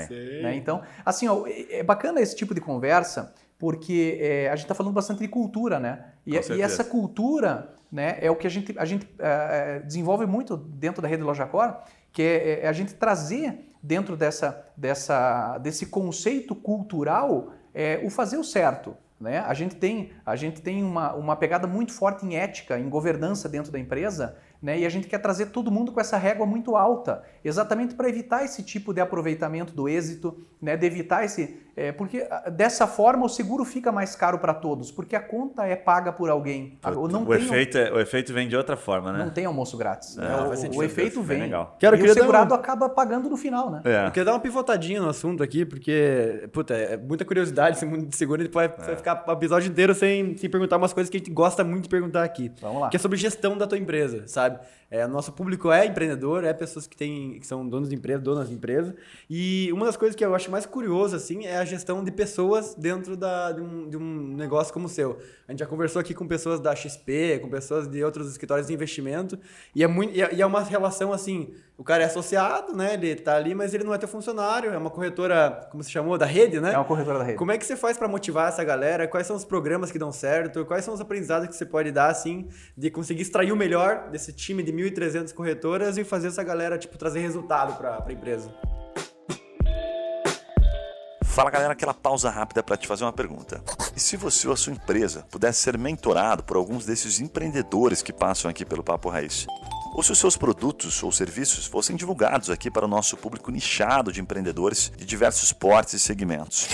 [SPEAKER 3] né? Então, assim, ó, é é bacana esse tipo de conversa, porque é, a gente está falando bastante de cultura, né? E,
[SPEAKER 4] Com
[SPEAKER 3] e essa cultura né, é o que a gente, a gente é, é, desenvolve muito dentro da rede LojaCore, que é, é a gente trazer dentro dessa, dessa, desse conceito cultural é, o fazer o certo. Né? A gente tem, a gente tem uma, uma pegada muito forte em ética, em governança dentro da empresa, né? e a gente quer trazer todo mundo com essa régua muito alta, exatamente para evitar esse tipo de aproveitamento do êxito, né? de evitar esse. É, porque ah, dessa forma o seguro fica mais caro para todos, porque a conta é paga por alguém. Ah,
[SPEAKER 4] O,
[SPEAKER 3] não
[SPEAKER 4] o
[SPEAKER 3] tem,
[SPEAKER 4] efeito, é- o efeito vem de outra forma, né?
[SPEAKER 3] não tem almoço grátis.
[SPEAKER 4] É,
[SPEAKER 3] né? O- o, efeito vem.
[SPEAKER 4] legal.
[SPEAKER 2] Quero-
[SPEAKER 3] e o
[SPEAKER 2] dar um-
[SPEAKER 3] segurado acaba pagando no final, né?
[SPEAKER 4] É.
[SPEAKER 2] Eu queria dar uma pivotadinha no assunto aqui, porque, puta, é muita curiosidade esse mundo de seguro, a gente vai,
[SPEAKER 3] É.
[SPEAKER 2] vai ficar o episódio inteiro sem, sem perguntar umas coisas que a gente gosta muito de perguntar aqui.
[SPEAKER 3] Vamos lá.
[SPEAKER 2] Que é sobre gestão da tua empresa, sabe? É, nosso público é empreendedor, é pessoas que, têm, que são donos de empresa, donas de empresa. E uma das coisas que eu acho mais curioso, assim, é a gestão de pessoas dentro da, de, um, de um negócio como o seu. A gente já conversou aqui com pessoas da XP, com pessoas de outros escritórios de investimento, e é, muito, e é, e é uma relação assim, o cara é associado, né? Ele tá ali, mas ele não é teu funcionário, é uma corretora, como se chamou, da rede, né?
[SPEAKER 3] É uma corretora da rede.
[SPEAKER 2] Como é que você faz para motivar essa galera? Quais são os programas que dão certo? Quais são os aprendizados que você pode dar, assim, de conseguir extrair o melhor desse time de 1.300 corretoras e fazer essa galera, tipo, trazer resultado para a empresa?
[SPEAKER 1] Fala galera, aquela pausa rápida para te fazer uma pergunta. E se você ou a sua empresa pudesse ser mentorado por alguns desses empreendedores que passam aqui pelo Papo Raiz? ou se os seus produtos ou serviços fossem divulgados aqui para o nosso público nichado de empreendedores de diversos portes e segmentos.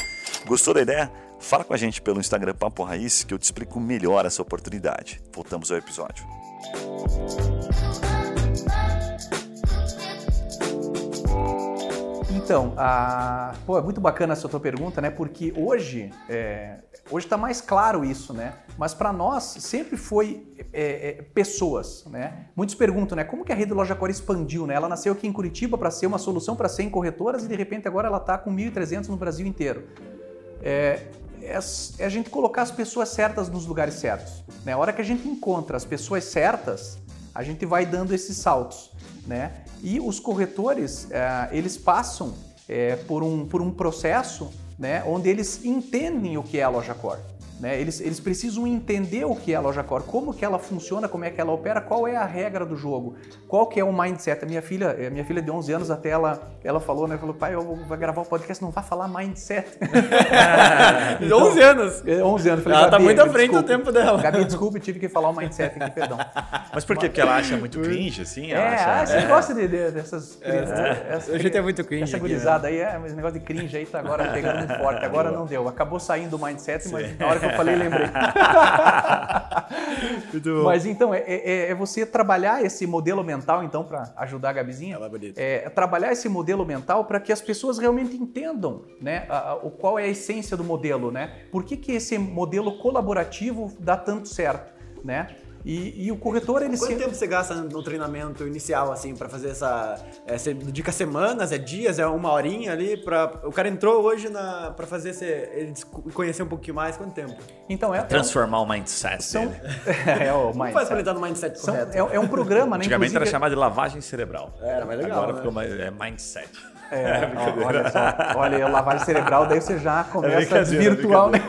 [SPEAKER 1] Gostou da ideia? Fala com a gente pelo Instagram Papo Raiz que eu te explico melhor essa oportunidade. Voltamos ao episódio.
[SPEAKER 3] Então, a... Pô, é muito bacana essa tua pergunta, né? Porque hoje é... hoje está mais claro isso, né? Mas para nós sempre foi é, é, pessoas, né? Muitos perguntam, né? Como que a rede Loja Core expandiu, né? Ela nasceu aqui em Curitiba para ser uma solução para 100 corretoras e de repente agora ela está com 1.300 no Brasil inteiro. É, é, é, a gente colocar as pessoas certas nos lugares certos. Né? A hora que a gente encontra as pessoas certas, a gente vai dando esses saltos. Né? E os corretores, é, eles passam é, por, um, por um processo né, onde eles entendem o que é a loja core. Né? Eles, eles precisam entender o que é a loja core, como que ela funciona, como é que ela opera, qual é a regra do jogo, qual que é o mindset. A minha filha, a minha filha de 11 anos até ela, ela falou, né? Falou, pai, eu vou gravar o um podcast, não vai falar mindset.
[SPEAKER 2] 11 anos?
[SPEAKER 3] 11 é, anos.
[SPEAKER 2] Falei, ela tá muito à frente desculpe, do tempo dela.
[SPEAKER 3] Gabi, desculpe, tive que falar o mindset aqui, perdão.
[SPEAKER 4] Mas por quê? Porque ela acha muito cringe, assim?
[SPEAKER 3] Ela
[SPEAKER 4] é,
[SPEAKER 3] acha... ah, você é. gosta de, de, dessas...
[SPEAKER 2] É, essa, a gente é muito cringe.
[SPEAKER 3] Essa gurizada né? aí, é, esse negócio de cringe aí tá agora pegando muito forte. Agora não deu. Acabou saindo o mindset, mas Sim. na hora que eu falei, lembrei. Mas então, é, é, é, você trabalhar esse modelo mental, então, para ajudar a Gabizinha.
[SPEAKER 2] Ela é,
[SPEAKER 3] é trabalhar esse modelo mental para que as pessoas realmente entendam né, a, a, qual é a essência do modelo, né? Por que, que esse modelo colaborativo dá tanto certo, né? E, e, o corretor, ele
[SPEAKER 2] Quanto se... tempo você gasta no treinamento inicial, assim, para fazer essa. É, você dedica semanas, é dias, é uma horinha ali? Pra... O cara entrou hoje na... para fazer esse... ele conhecer um pouquinho mais, quanto tempo?
[SPEAKER 3] Então é.
[SPEAKER 4] Transformar o mindset
[SPEAKER 3] São... é, o mindset.
[SPEAKER 2] Como faz pra ele estar no mindset
[SPEAKER 3] São...
[SPEAKER 2] correto?
[SPEAKER 3] É, é, um programa, né?
[SPEAKER 4] Antigamente era chamado de lavagem cerebral.
[SPEAKER 2] Era mais legal.
[SPEAKER 4] Agora
[SPEAKER 2] né?
[SPEAKER 4] ficou mais. É mindset.
[SPEAKER 3] É, ó, olha só, olha, lavagem cerebral, daí você já começa é virtual, né?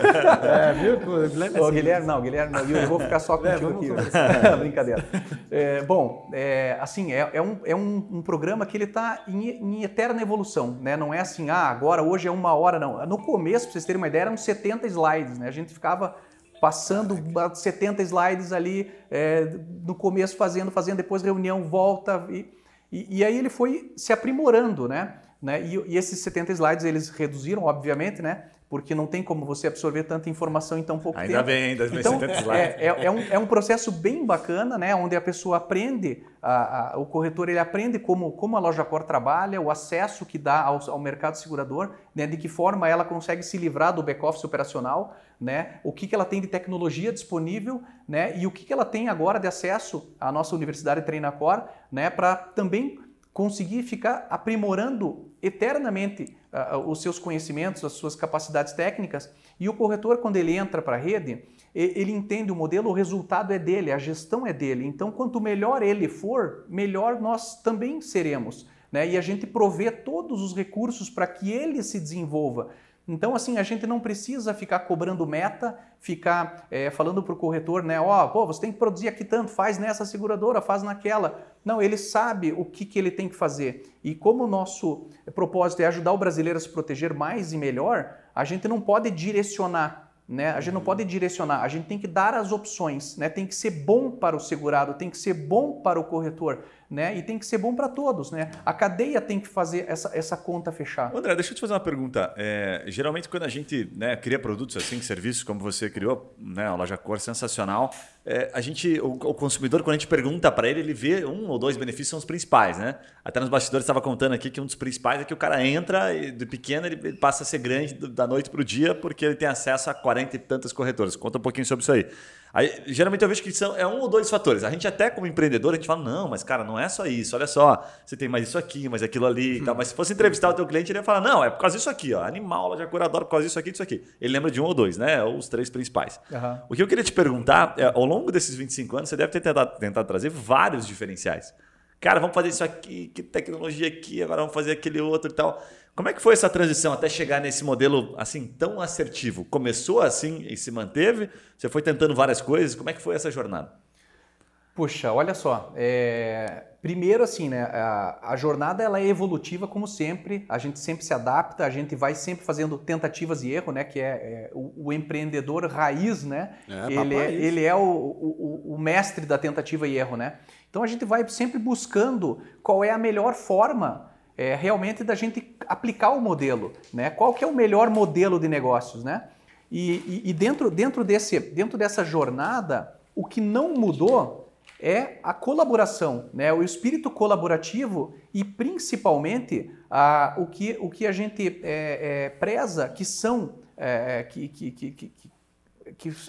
[SPEAKER 2] É, viu? Guilherme,
[SPEAKER 3] Ô, Guilherme, não, Guilherme, não, eu vou ficar só contigo aqui. Brincadeira. É, bom, é, assim, é, é, um, é um, um, programa que ele está em, em, eterna evolução, né? Não é assim, ah, agora, hoje é uma hora, não. No começo, para vocês terem uma ideia, eram 70 slides, né? A gente ficava passando 70 slides ali é, no começo, fazendo, fazendo, depois reunião, volta. E, e, e aí ele foi se aprimorando, né? Né? E, e, esses 70 slides eles reduziram, obviamente, né? Porque não tem como você absorver tanta informação em tão pouco
[SPEAKER 4] ainda
[SPEAKER 3] tempo.
[SPEAKER 4] Bem, ainda bem,
[SPEAKER 3] então,
[SPEAKER 4] 70
[SPEAKER 3] slides. É, é, é, um, é um processo bem bacana, né? Onde a pessoa aprende, a, a, o corretor ele aprende como, como a loja Core trabalha, o acesso que dá ao, ao mercado segurador, né? de que forma ela consegue se livrar do back-office operacional, né? o que, que ela tem de tecnologia disponível né? e o que, que ela tem agora de acesso à nossa Universidade Treinacor né? para também conseguir ficar aprimorando eternamente uh, os seus conhecimentos, as suas capacidades técnicas. E o corretor, quando ele entra para a rede, ele entende o modelo, o resultado é dele, a gestão é dele. Então, quanto melhor ele for, melhor nós também seremos. Né? E a gente provê todos os recursos para que ele se desenvolva. Então, assim, a gente não precisa ficar cobrando meta, ficar é, falando para o corretor, né? Ó, oh, você tem que produzir aqui tanto, faz nessa seguradora, faz naquela. Não, ele sabe o que, que ele tem que fazer. E como o nosso propósito é ajudar o brasileiro a se proteger mais e melhor, a gente não pode direcionar né? A gente não pode direcionar, a gente tem que dar as opções, né? tem que ser bom para o segurado, tem que ser bom para o corretor né? E tem que ser bom para todos, né? A cadeia tem que fazer essa, essa conta fechar.
[SPEAKER 4] André, deixa eu te fazer uma pergunta. É, geralmente, quando a gente né, cria produtos assim, serviços como você criou, né, a loja Cor sensacional, é, a gente, o, o, consumidor, quando a gente pergunta para ele, ele vê um ou dois benefícios são os principais, né? Até nos bastidores estava contando aqui que um dos principais é que o cara entra e de pequeno ele passa a ser grande da noite para o dia porque ele tem acesso a 40 e tantas corretoras. Conta um pouquinho sobre isso aí. Aí, geralmente eu vejo que são, é um ou dois fatores. A gente até como empreendedor, a gente fala, não, mas cara, não é só isso, olha só, você tem mais isso aqui, mais aquilo ali e tal. Mas se fosse entrevistar o teu cliente, ele ia falar, não, é por causa disso aqui, ó, animal, loja curador, por causa disso aqui, disso aqui. Ele lembra de um ou dois, né? Ou os três principais. Uhum. O que eu queria te perguntar, é, ao longo desses 25 anos, você deve ter tentado, tentado trazer vários diferenciais. Cara, vamos fazer isso aqui, que tecnologia aqui, agora vamos fazer aquele outro e tal. Como é que foi essa transição até chegar nesse modelo assim tão assertivo? Começou assim e se manteve? Você foi tentando várias coisas? Como é que foi essa jornada?
[SPEAKER 3] Puxa, olha só. é, Primeiro, assim, né? A, a jornada ela é evolutiva, como sempre. A gente sempre se adapta, a gente vai sempre fazendo tentativas e erro, né? Que é, é o, o empreendedor raiz, né?
[SPEAKER 2] É,
[SPEAKER 3] ele, é, ele é o, o, o mestre da tentativa e erro, né? Então a gente vai sempre buscando qual é a melhor forma é, realmente da gente aplicar o modelo, né? Qual que é o melhor modelo de negócios, né? E, e- e dentro, dentro, desse, dentro dessa jornada, o que não mudou é a colaboração, né? o espírito colaborativo e principalmente a, o, que, o que a gente é, é, preza, que são, é, que, que, que, que-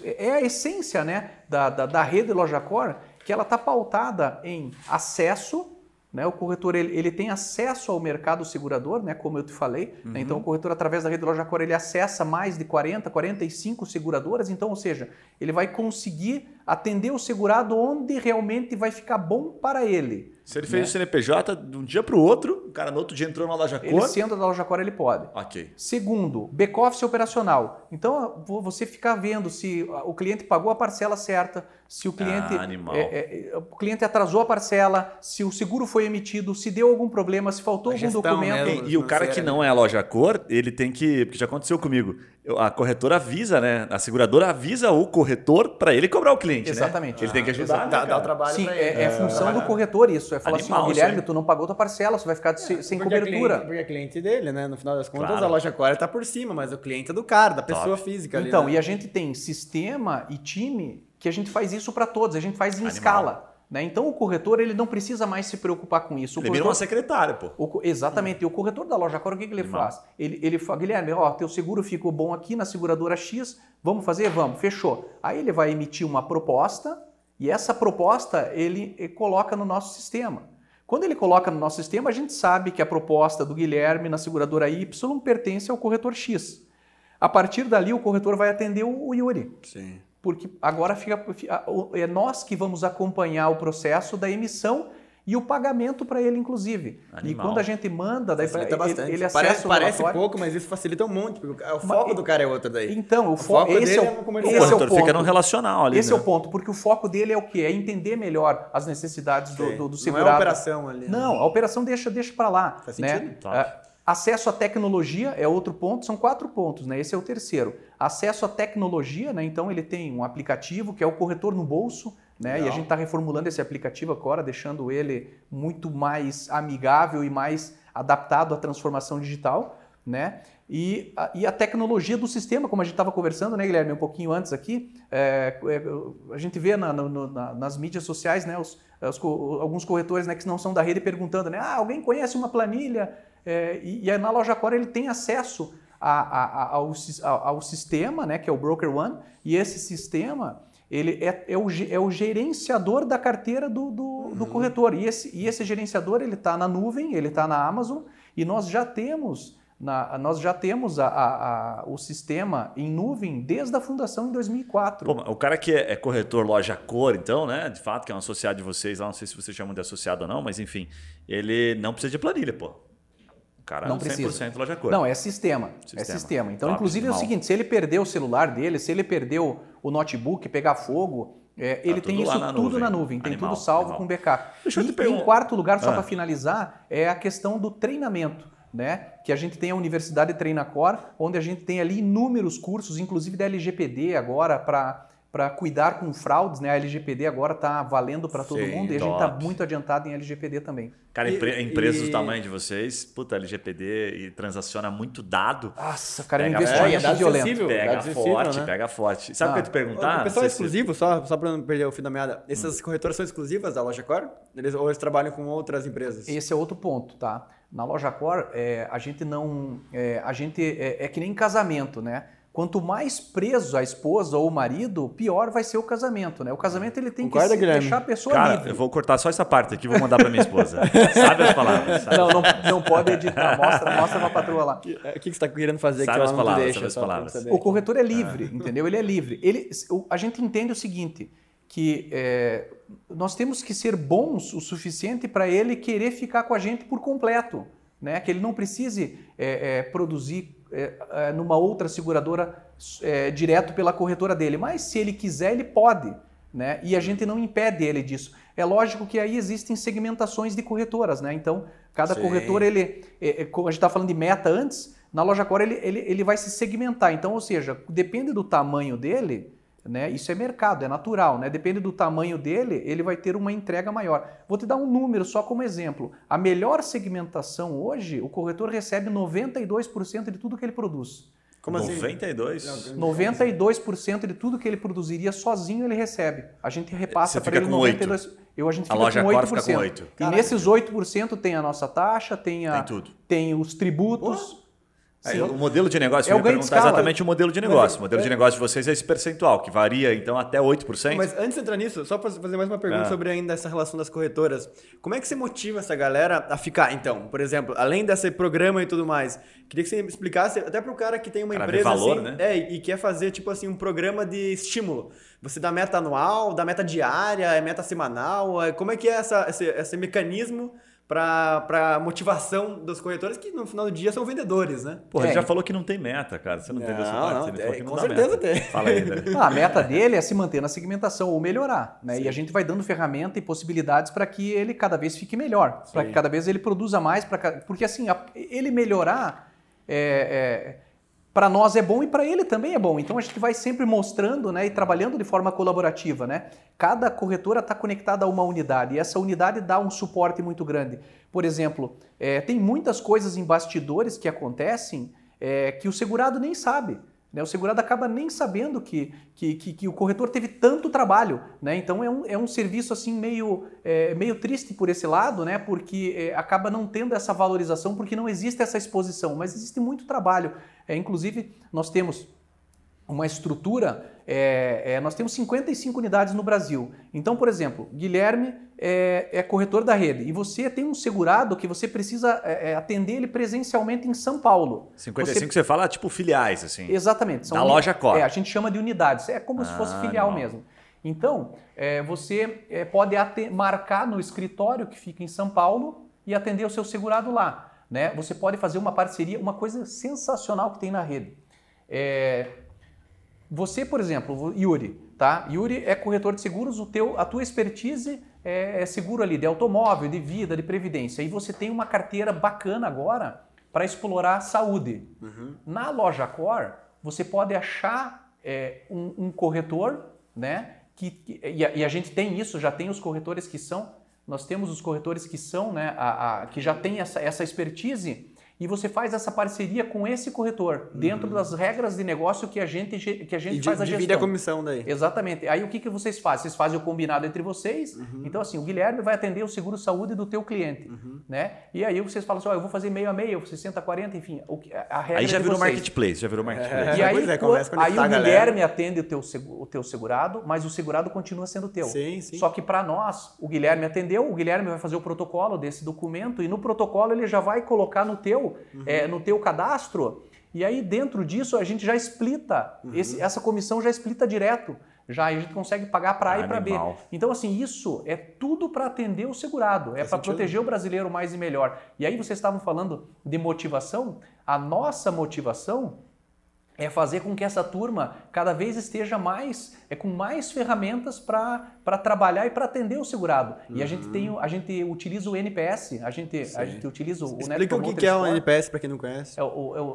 [SPEAKER 3] é a essência né, da, da, da rede LojaCore, que ela está pautada em acesso, né, o corretor ele, ele tem acesso ao mercado segurador, né, como eu te falei. né, então o corretor através da rede LojaCore ele acessa mais de 40, 45 seguradoras, então ou seja, ele vai conseguir atender o segurado onde realmente vai ficar bom para ele.
[SPEAKER 4] Se ele fez o CNPJ de um dia para o outro, o cara no outro dia entrou na loja
[SPEAKER 3] Ele
[SPEAKER 4] Cor.
[SPEAKER 3] sendo da LojaCore ele pode.
[SPEAKER 4] Ok.
[SPEAKER 3] Segundo, back-office operacional. Então, vo- você ficar vendo se o cliente pagou a parcela certa, se o cliente,
[SPEAKER 4] Ah, animal.
[SPEAKER 3] é, é, é, o cliente atrasou a parcela, se o seguro foi emitido, se deu algum problema, se faltou
[SPEAKER 2] A
[SPEAKER 3] algum documento.
[SPEAKER 2] mesmo.
[SPEAKER 4] E, e o cara que não é a loja cor, ele tem que. Porque já aconteceu comigo. A corretora avisa, né? A seguradora avisa o corretor para ele cobrar o cliente. né?
[SPEAKER 3] Exatamente.
[SPEAKER 4] Ele tem que ajudar. né,
[SPEAKER 2] Dá, o trabalho
[SPEAKER 3] Sim,
[SPEAKER 2] pra
[SPEAKER 3] é,
[SPEAKER 2] ele.
[SPEAKER 3] é função do corretor isso. É falar
[SPEAKER 4] Animal
[SPEAKER 3] assim, ó,
[SPEAKER 4] isso
[SPEAKER 3] Guilherme, tu não pagou tua parcela, você vai ficar sem, sem
[SPEAKER 2] Porque é
[SPEAKER 3] cobertura.
[SPEAKER 2] cliente- porque é cliente dele, né? No final das contas,
[SPEAKER 4] Claro.
[SPEAKER 2] a loja Core tá por cima, mas o cliente é do cara, da pessoa
[SPEAKER 4] Top.
[SPEAKER 2] física ali.
[SPEAKER 3] Então,
[SPEAKER 2] né?
[SPEAKER 3] e a gente tem sistema e time que a gente faz isso para todos, a gente faz em
[SPEAKER 4] Animal.
[SPEAKER 3] escala. Né? Então, o corretor ele não precisa mais se preocupar com isso. O
[SPEAKER 4] Ele vira
[SPEAKER 3] corretor-
[SPEAKER 4] uma secretária, pô.
[SPEAKER 3] O exatamente. E o corretor da loja Cora, o que, que ele
[SPEAKER 4] Animal.
[SPEAKER 3] faz? Ele, ele fala, Guilherme, ó, teu seguro ficou bom aqui na seguradora X, vamos fazer? Vamos, fechou. Aí ele vai emitir uma proposta e essa proposta ele, eh, coloca no nosso sistema. Quando ele coloca no nosso sistema, a gente sabe que a proposta do Guilherme na seguradora Y pertence ao corretor X. A partir dali, o corretor vai atender o Yuri
[SPEAKER 2] Sim.
[SPEAKER 3] Porque agora fica, o- é nós que vamos acompanhar o processo da emissão e o pagamento para ele, inclusive. E
[SPEAKER 4] Animal.
[SPEAKER 3] quando a gente manda, daí
[SPEAKER 2] Facilita
[SPEAKER 3] ele,
[SPEAKER 2] bastante.
[SPEAKER 3] ele acessa
[SPEAKER 2] parece
[SPEAKER 3] o
[SPEAKER 2] parece pouco, mas isso facilita um monte. Porque o foco do cara é outro daí.
[SPEAKER 3] Então, o,
[SPEAKER 2] O
[SPEAKER 3] fo
[SPEAKER 2] foco
[SPEAKER 3] esse
[SPEAKER 2] dele
[SPEAKER 3] é
[SPEAKER 2] é
[SPEAKER 3] o,
[SPEAKER 2] no comercial.
[SPEAKER 3] esse
[SPEAKER 4] o
[SPEAKER 3] é o
[SPEAKER 4] fica
[SPEAKER 3] ponto.
[SPEAKER 4] no relacional ali.
[SPEAKER 3] Esse
[SPEAKER 4] né?
[SPEAKER 3] é o ponto, porque o foco dele é o quê? É entender melhor as necessidades do, do, do
[SPEAKER 2] Não
[SPEAKER 3] segurado.
[SPEAKER 2] é a operação ali. né?
[SPEAKER 3] Não, a operação deixa, deixa para lá.
[SPEAKER 2] Faz
[SPEAKER 3] né?
[SPEAKER 2] sentido.
[SPEAKER 4] Top.
[SPEAKER 3] Acesso à tecnologia é outro ponto, são quatro pontos, né? Esse é o terceiro. Acesso à tecnologia, né? Então ele tem um aplicativo que é o corretor no bolso, né? E a gente está reformulando esse aplicativo agora, deixando ele muito mais amigável e mais adaptado à transformação digital, né? E a, e a tecnologia do sistema, como a gente estava conversando, né, Guilherme, um pouquinho antes aqui, é, é, a gente vê na- no- na- nas mídias sociais, né, os, os alguns corretores né, que não são da rede perguntando, né, ah, alguém conhece uma planilha? É, e, e aí na loja Core ele tem acesso a- a- ao, ao- sistema, né, que é o Broker One, e esse sistema ele é, é o, é o gerenciador da carteira do, do, do corretor. E esse, e esse gerenciador ele está na nuvem, ele está na Amazon, e nós já temos na- nós já temos a- a- a- o sistema em nuvem desde a fundação em 2004.
[SPEAKER 4] Pô, mas o cara que é, é corretor loja cor, então, né? De fato, que é um associado de vocês, lá, não sei se vocês chamam de associado ou não, mas enfim, ele não precisa de planilha, pô. Cara
[SPEAKER 3] Não
[SPEAKER 4] 100%
[SPEAKER 3] precisa.
[SPEAKER 4] loja cor.
[SPEAKER 3] Não, é sistema. É
[SPEAKER 4] Sistema.
[SPEAKER 3] sistema. Então, inclusive, é o seguinte: se ele perder o celular dele, se ele perdeu o notebook, pegar fogo, é, ele tem
[SPEAKER 4] Tá tudo lá
[SPEAKER 3] isso
[SPEAKER 4] na
[SPEAKER 3] tudo
[SPEAKER 4] nuvem.
[SPEAKER 3] na nuvem, tem
[SPEAKER 4] Animal,
[SPEAKER 3] tudo salvo
[SPEAKER 4] animal.
[SPEAKER 3] com backup.
[SPEAKER 4] Deixa eu
[SPEAKER 3] e em quarto lugar, só
[SPEAKER 4] Ah.
[SPEAKER 3] para finalizar, é a questão do treinamento. Né? Que a gente tem a Universidade Treinacor, onde a gente tem ali inúmeros cursos, inclusive da LGPD agora, para para cuidar com fraudes, né? A LGPD agora está valendo para todo
[SPEAKER 2] Sim,
[SPEAKER 3] mundo e a gente está muito adiantado em LGPD também.
[SPEAKER 4] Cara,
[SPEAKER 2] E-
[SPEAKER 4] empre- empresas do
[SPEAKER 2] e-
[SPEAKER 4] tamanho de vocês, puta, LGPD e transaciona muito dado.
[SPEAKER 3] Nossa, cara, é um
[SPEAKER 4] Pega
[SPEAKER 3] investimento
[SPEAKER 2] É, é
[SPEAKER 3] violento.
[SPEAKER 4] Pega forte,
[SPEAKER 2] né?
[SPEAKER 4] pega forte. Sabe o que eu ia te perguntar?
[SPEAKER 2] o pessoal é
[SPEAKER 4] Se- se-
[SPEAKER 2] exclusivo, só, só para não perder o fio da meada. Essas corretoras são exclusivas da loja Core? Eles, ou eles trabalham com outras empresas?
[SPEAKER 3] Esse é outro ponto, tá? Na loja Core, é, a gente não. é, a gente é, é que nem casamento, né? Quanto mais preso a esposa ou o marido, pior vai ser o casamento, né? O casamento ele tem
[SPEAKER 2] Concorda,
[SPEAKER 3] que se- deixar a pessoa
[SPEAKER 4] Cara,
[SPEAKER 3] livre.
[SPEAKER 4] eu vou cortar só essa parte aqui e vou mandar pra minha esposa. Sabe as palavras. Sabe,
[SPEAKER 3] Não, não, não pode editar. Mostra, mostra pra patroa lá.
[SPEAKER 2] O que, o que que você está querendo fazer
[SPEAKER 4] Sabe
[SPEAKER 2] que
[SPEAKER 4] as
[SPEAKER 2] ela não te
[SPEAKER 4] palavras,
[SPEAKER 2] deixa?
[SPEAKER 4] sabe as palavras.
[SPEAKER 3] O corretor é livre, entendeu? Ele é livre. Ele, o- a gente entende o seguinte, que é, nós temos que ser bons o suficiente para ele querer ficar com a gente por completo, né? Que ele não precise é, é, produzir é, é, numa outra seguradora é, direto pela corretora dele, mas se ele quiser ele pode. né? E a gente não impede ele disso. É lógico que aí existem segmentações de corretoras, né? Então, cada
[SPEAKER 2] Sim.
[SPEAKER 3] corretor, ele, é, é, como a gente estava falando de meta antes, na loja Core ele, ele, ele vai se segmentar. Então, ou seja, depende do tamanho dele, né? Isso é mercado, é natural, né? Depende do tamanho dele, ele vai ter uma entrega maior. Vou te dar um número só como exemplo. A melhor segmentação hoje, o corretor recebe 92% de tudo que ele produz.
[SPEAKER 2] Como assim?
[SPEAKER 4] 92?
[SPEAKER 3] 92% de tudo que ele produziria sozinho ele recebe. A gente repassa
[SPEAKER 4] Você
[SPEAKER 3] para
[SPEAKER 4] fica
[SPEAKER 3] ele
[SPEAKER 4] com
[SPEAKER 3] 92%. Eu, a gente
[SPEAKER 4] A
[SPEAKER 3] fica
[SPEAKER 4] loja
[SPEAKER 3] com
[SPEAKER 4] Core
[SPEAKER 3] 8%.
[SPEAKER 4] fica com 8.
[SPEAKER 3] E nesses 8% tem a nossa taxa, tem, a,
[SPEAKER 4] Tem tudo.
[SPEAKER 3] tem os tributos. Sim.
[SPEAKER 4] o modelo de negócio,
[SPEAKER 3] É
[SPEAKER 4] eu
[SPEAKER 3] de
[SPEAKER 4] perguntar
[SPEAKER 3] escala.
[SPEAKER 4] exatamente o modelo de negócio. O modelo de negócio de vocês é esse percentual, que varia então até 8%.
[SPEAKER 2] Mas antes de entrar nisso, só para fazer mais uma pergunta
[SPEAKER 4] Ah.
[SPEAKER 2] sobre ainda essa relação das corretoras. Como é que você motiva essa galera a ficar? Então, por exemplo, além desse programa e tudo mais, queria que você explicasse, até para o cara que tem uma
[SPEAKER 4] Cara,
[SPEAKER 2] empresa
[SPEAKER 4] valor,
[SPEAKER 2] assim,
[SPEAKER 4] né?
[SPEAKER 2] é, e quer fazer tipo assim um programa de estímulo. Você dá meta anual, dá meta diária, é meta semanal, é- como é que é essa, esse, esse mecanismo para motivação dos corretores que no final do dia são vendedores, né?
[SPEAKER 4] Porra, ele
[SPEAKER 3] É.
[SPEAKER 4] já falou que não tem meta, cara. Você não, entendeu essa
[SPEAKER 2] Não,
[SPEAKER 4] parte?
[SPEAKER 2] não,
[SPEAKER 4] ele que não
[SPEAKER 2] com certeza
[SPEAKER 4] meta.
[SPEAKER 2] tem.
[SPEAKER 4] Fala aí, né?
[SPEAKER 3] Ah, a meta dele é se manter na segmentação ou melhorar, né? E a gente vai dando ferramenta e possibilidades para que ele cada vez fique melhor, para que cada vez ele produza mais, pra ca- porque assim, a- ele melhorar é, para nós é bom e para ele também é bom. Então a gente vai sempre mostrando, né, e trabalhando de forma colaborativa, né? Cada corretora está conectada a uma unidade e essa unidade dá um suporte muito grande. Por exemplo, é, tem muitas coisas em bastidores que acontecem é, que o segurado nem sabe. Né? O segurado acaba nem sabendo que, que, que, que o corretor teve tanto trabalho. Né? Então é um, é um serviço assim meio, é, meio triste por esse lado, né? porque é, acaba não tendo essa valorização, porque não existe essa exposição, mas existe muito trabalho. É, inclusive, nós temos uma estrutura, é, é, nós temos 55 unidades no Brasil. Então, por exemplo, Guilherme é, é corretor da rede e você tem um segurado que você precisa é, é, atender ele presencialmente em São Paulo.
[SPEAKER 4] 55 você fala tipo filiais, assim.
[SPEAKER 3] Exatamente.
[SPEAKER 4] Da loja Core.
[SPEAKER 3] É, a gente chama de unidades. É como se fosse
[SPEAKER 4] Ah,
[SPEAKER 3] filial
[SPEAKER 4] animal.
[SPEAKER 3] mesmo. Então, é, você pode marcar no escritório que fica em São Paulo e atender o seu segurado lá. Né? Você pode fazer uma parceria, uma coisa sensacional que tem na rede. É, você, por exemplo, Yuri, tá? Yuri é corretor de seguros, o teu, a tua expertise é, é seguro ali de automóvel, de vida, de previdência. E você tem uma carteira bacana agora para explorar saúde. Na loja Core, você pode achar é, um, um corretor, né? Que, que- e, a, e a gente tem isso, já tem os corretores que são, nós temos os corretores que são, né? a- a- que já tem essa, essa expertise e você faz essa parceria com esse corretor dentro das regras de negócio que a gente ge- que a gente
[SPEAKER 2] E
[SPEAKER 3] faz a
[SPEAKER 2] divide
[SPEAKER 3] gestão.
[SPEAKER 2] a comissão daí.
[SPEAKER 3] Exatamente. Aí o que, que vocês fazem? Vocês fazem o combinado entre vocês.
[SPEAKER 2] Uhum.
[SPEAKER 3] Então, assim, o Guilherme vai atender o seguro-saúde do teu cliente. Né? E aí vocês falam assim, ó, eu vou fazer meio a meio, 60 a 40, enfim. A regra
[SPEAKER 4] Aí já
[SPEAKER 3] é
[SPEAKER 4] virou
[SPEAKER 3] vocês.
[SPEAKER 4] marketplace, já virou marketplace.
[SPEAKER 3] E aí,
[SPEAKER 2] é,
[SPEAKER 3] aí
[SPEAKER 2] conectar
[SPEAKER 3] o. Guilherme atende o teu, o teu segurado, mas o segurado continua sendo teu.
[SPEAKER 2] Sim, sim.
[SPEAKER 3] Só que para nós, o Guilherme atendeu, o Guilherme vai fazer o protocolo desse documento e no protocolo ele já vai colocar no teu,
[SPEAKER 2] Uhum.
[SPEAKER 3] é, no teu cadastro. E aí dentro disso a gente já explita,
[SPEAKER 2] Uhum.
[SPEAKER 3] esse- essa comissão já explita direto. Já a gente consegue pagar para A e para B. Então, assim, isso é tudo para atender o segurado, é para proteger o brasileiro mais e melhor. E aí vocês estavam falando de motivação. A nossa motivação é fazer com que essa turma cada vez esteja mais, é com mais ferramentas para trabalhar e para atender o segurado. E a gente tem, o- a gente utiliza o NPS, a gente, a gente utiliza o Net
[SPEAKER 2] Explica o que,
[SPEAKER 3] Promoter
[SPEAKER 2] que é o. NPS para quem não conhece.
[SPEAKER 3] É, o,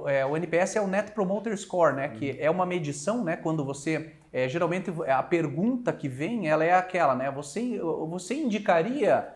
[SPEAKER 3] o- é, o NPS é o Net Promoter Score, né? Que é uma medição, né? Quando você é, geralmente a pergunta que vem, ela é aquela, né? Você você indicaria